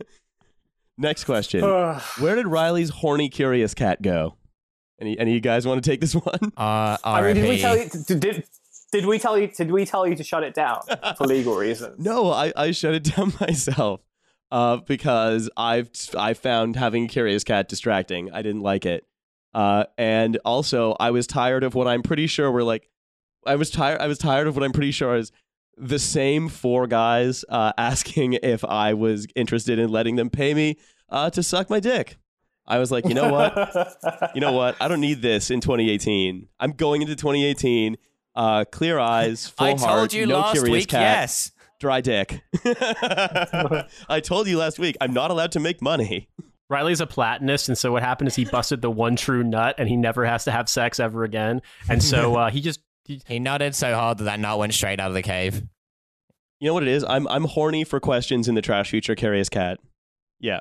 Next question. Where did Riley's horny curious cat go? Any any of you guys want to take this one? Uh, I mean, did we tell you? Did, did, did we tell you? Did we tell you to shut it down for legal reasons? No, I, I shut it down myself uh, because I've I found having a curious cat distracting. I didn't like it, uh, and also I was tired of what I'm pretty sure were like. I was tired. I was tired of what I'm pretty sure is the same four guys uh, asking if I was interested in letting them pay me uh, to suck my dick. I was like, you know what? you know what? I don't need this in 2018. I'm going into 2018. Uh, clear eyes, full I heart, told you no last curious week, cat yes. Dry dick. I told you last week I'm not allowed to make money. Riley's a platonist, and so what happened is he busted the one true nut, and he never has to have sex ever again. And so uh, he just he, He nutted so hard that that nut went straight out of the cave. You know what it is? I'm I'm horny for questions in the Trashfuture curious cat. Yeah.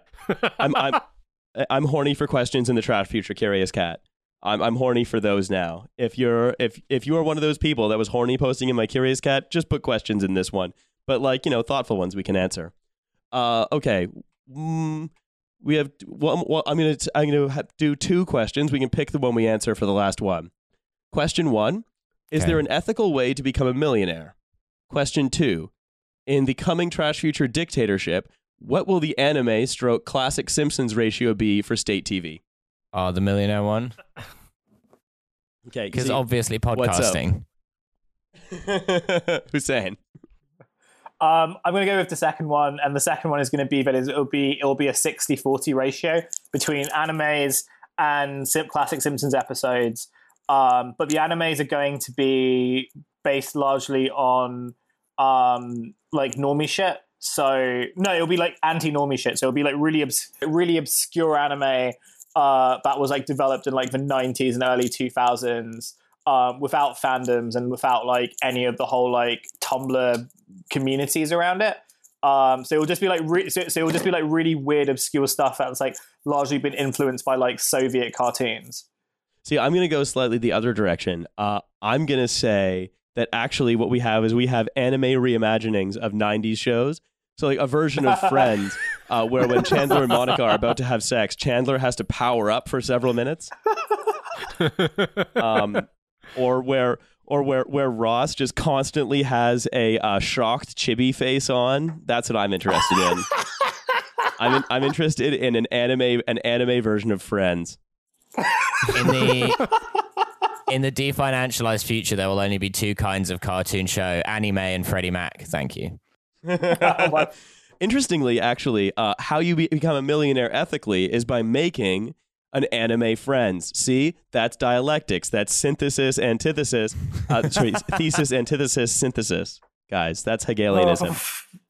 I'm I'm I'm horny for questions in the Trashfuture curious cat. I'm I'm horny for those now. If you're if if you are one of those people that was horny posting in my curious cat, just put questions in this one. But like, you know, thoughtful ones we can answer. Uh okay. Mm, we have well, well I'm to I'm going to do two questions. We can pick the one we answer for the last one. Question 1, is Okay. there an ethical way to become a millionaire? Question 2, in the coming Trashfuture dictatorship, what will the anime stroke classic Simpsons ratio be for state TV? Oh, the millionaire one? Okay, Because obviously what's up? podcasting. Um, I'm going to go with the second one, and the second one is going to be that it'll be it'll be a 60-40 ratio between animes and sim- classic Simpsons episodes. Um, but the animes are going to be based largely on um, like normie shit. So no, it'll be like anti-normie shit. So it'll be like really obs- really obscure anime uh, that was like developed in like the 90s and early 2000s um, without fandoms and without like any of the whole like Tumblr communities around it. Um, so it will just be like re- so, so it will just be like really weird, obscure stuff that's like largely been influenced by like Soviet cartoons. See, I'm going to go slightly the other direction. Uh, I'm going to say that actually what we have is we have anime reimaginings of 90s shows. So, like a version of Friends uh, where when Chandler and Monica are about to have sex, Chandler has to power up for several minutes. Um, or where. Or where, where Ross just constantly has a uh, shocked chibi face on. That's what I'm interested in. I'm, in, I'm interested in an anime an anime version of Friends. In the in the definancialized future, there will only be two kinds of cartoon show: anime and Freddie Mac. Thank you. Interestingly, actually, uh, how you be- become a millionaire ethically is by making an anime friends. See, that's dialectics. That's synthesis, antithesis. Uh, sorry, thesis, antithesis, synthesis. Guys, that's Hegelianism.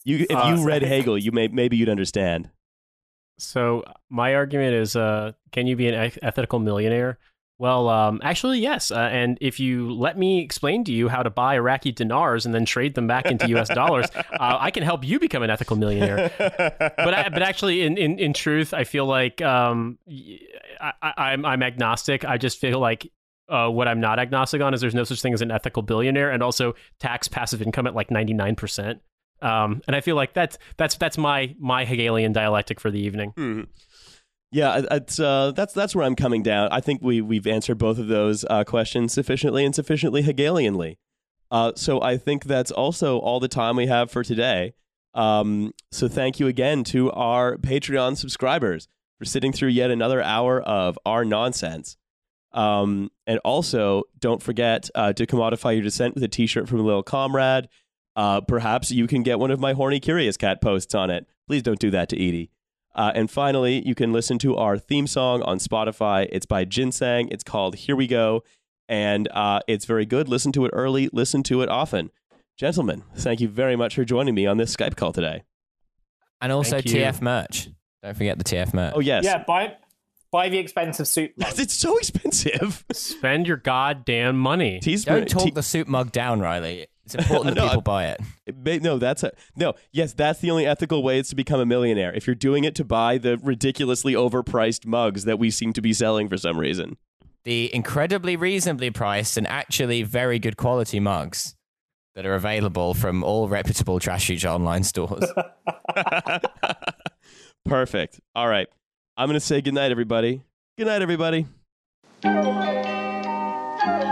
You, if Oh, you read. Hegel, you may maybe you'd understand. So my argument is, uh, can you be an ethical millionaire? Well, um, actually, yes. Uh, and if you let me explain to you how to buy Iraqi dinars and then trade them back into U.S. dollars, uh, I can help you become an ethical millionaire. but I, but actually, in, in, in truth, I feel like um, I, I'm I'm agnostic. I just feel like uh, what I'm not agnostic on is there's no such thing as an ethical billionaire, and also tax passive income at like 99 percent. Um, and I feel like that's that's that's my my Hegelian dialectic for the evening. Hmm. Yeah, it's uh, that's that's where I'm coming down. I think we we've answered both of those uh, questions sufficiently and sufficiently Hegelianly. Uh, so I think that's also all the time we have for today. Um, so thank you again to our Patreon subscribers for sitting through yet another hour of our nonsense. Um, and also, don't forget uh, to commodify your dissent with a T-shirt from a little comrade. Uh, perhaps you can get one of my horny curious cat posts on it. Please don't do that to Edie. Uh, and finally, you can listen to our theme song on Spotify. It's by Jinsang. It's called Here We Go. And uh, it's very good. Listen to it early, listen to it often. Gentlemen, thank you very much for joining me on this Skype call today. And also TF merch. Don't forget the TF merch. Oh, yes. Yeah, buy buy the expensive soup. mug. It's so expensive. Spend your goddamn money. Teaspoon. Don't talk T- the soup mug down, Riley. It's important that No, people I- buy it. Ba- No, that's a no. Yes, that's the only ethical way is to become a millionaire. If you're doing it to buy the ridiculously overpriced mugs that we seem to be selling for some reason. The incredibly reasonably priced and actually very good quality mugs that are available from all reputable trash huge online stores. Perfect. All right. I'm going to say goodnight, everybody. Good night, everybody. Thank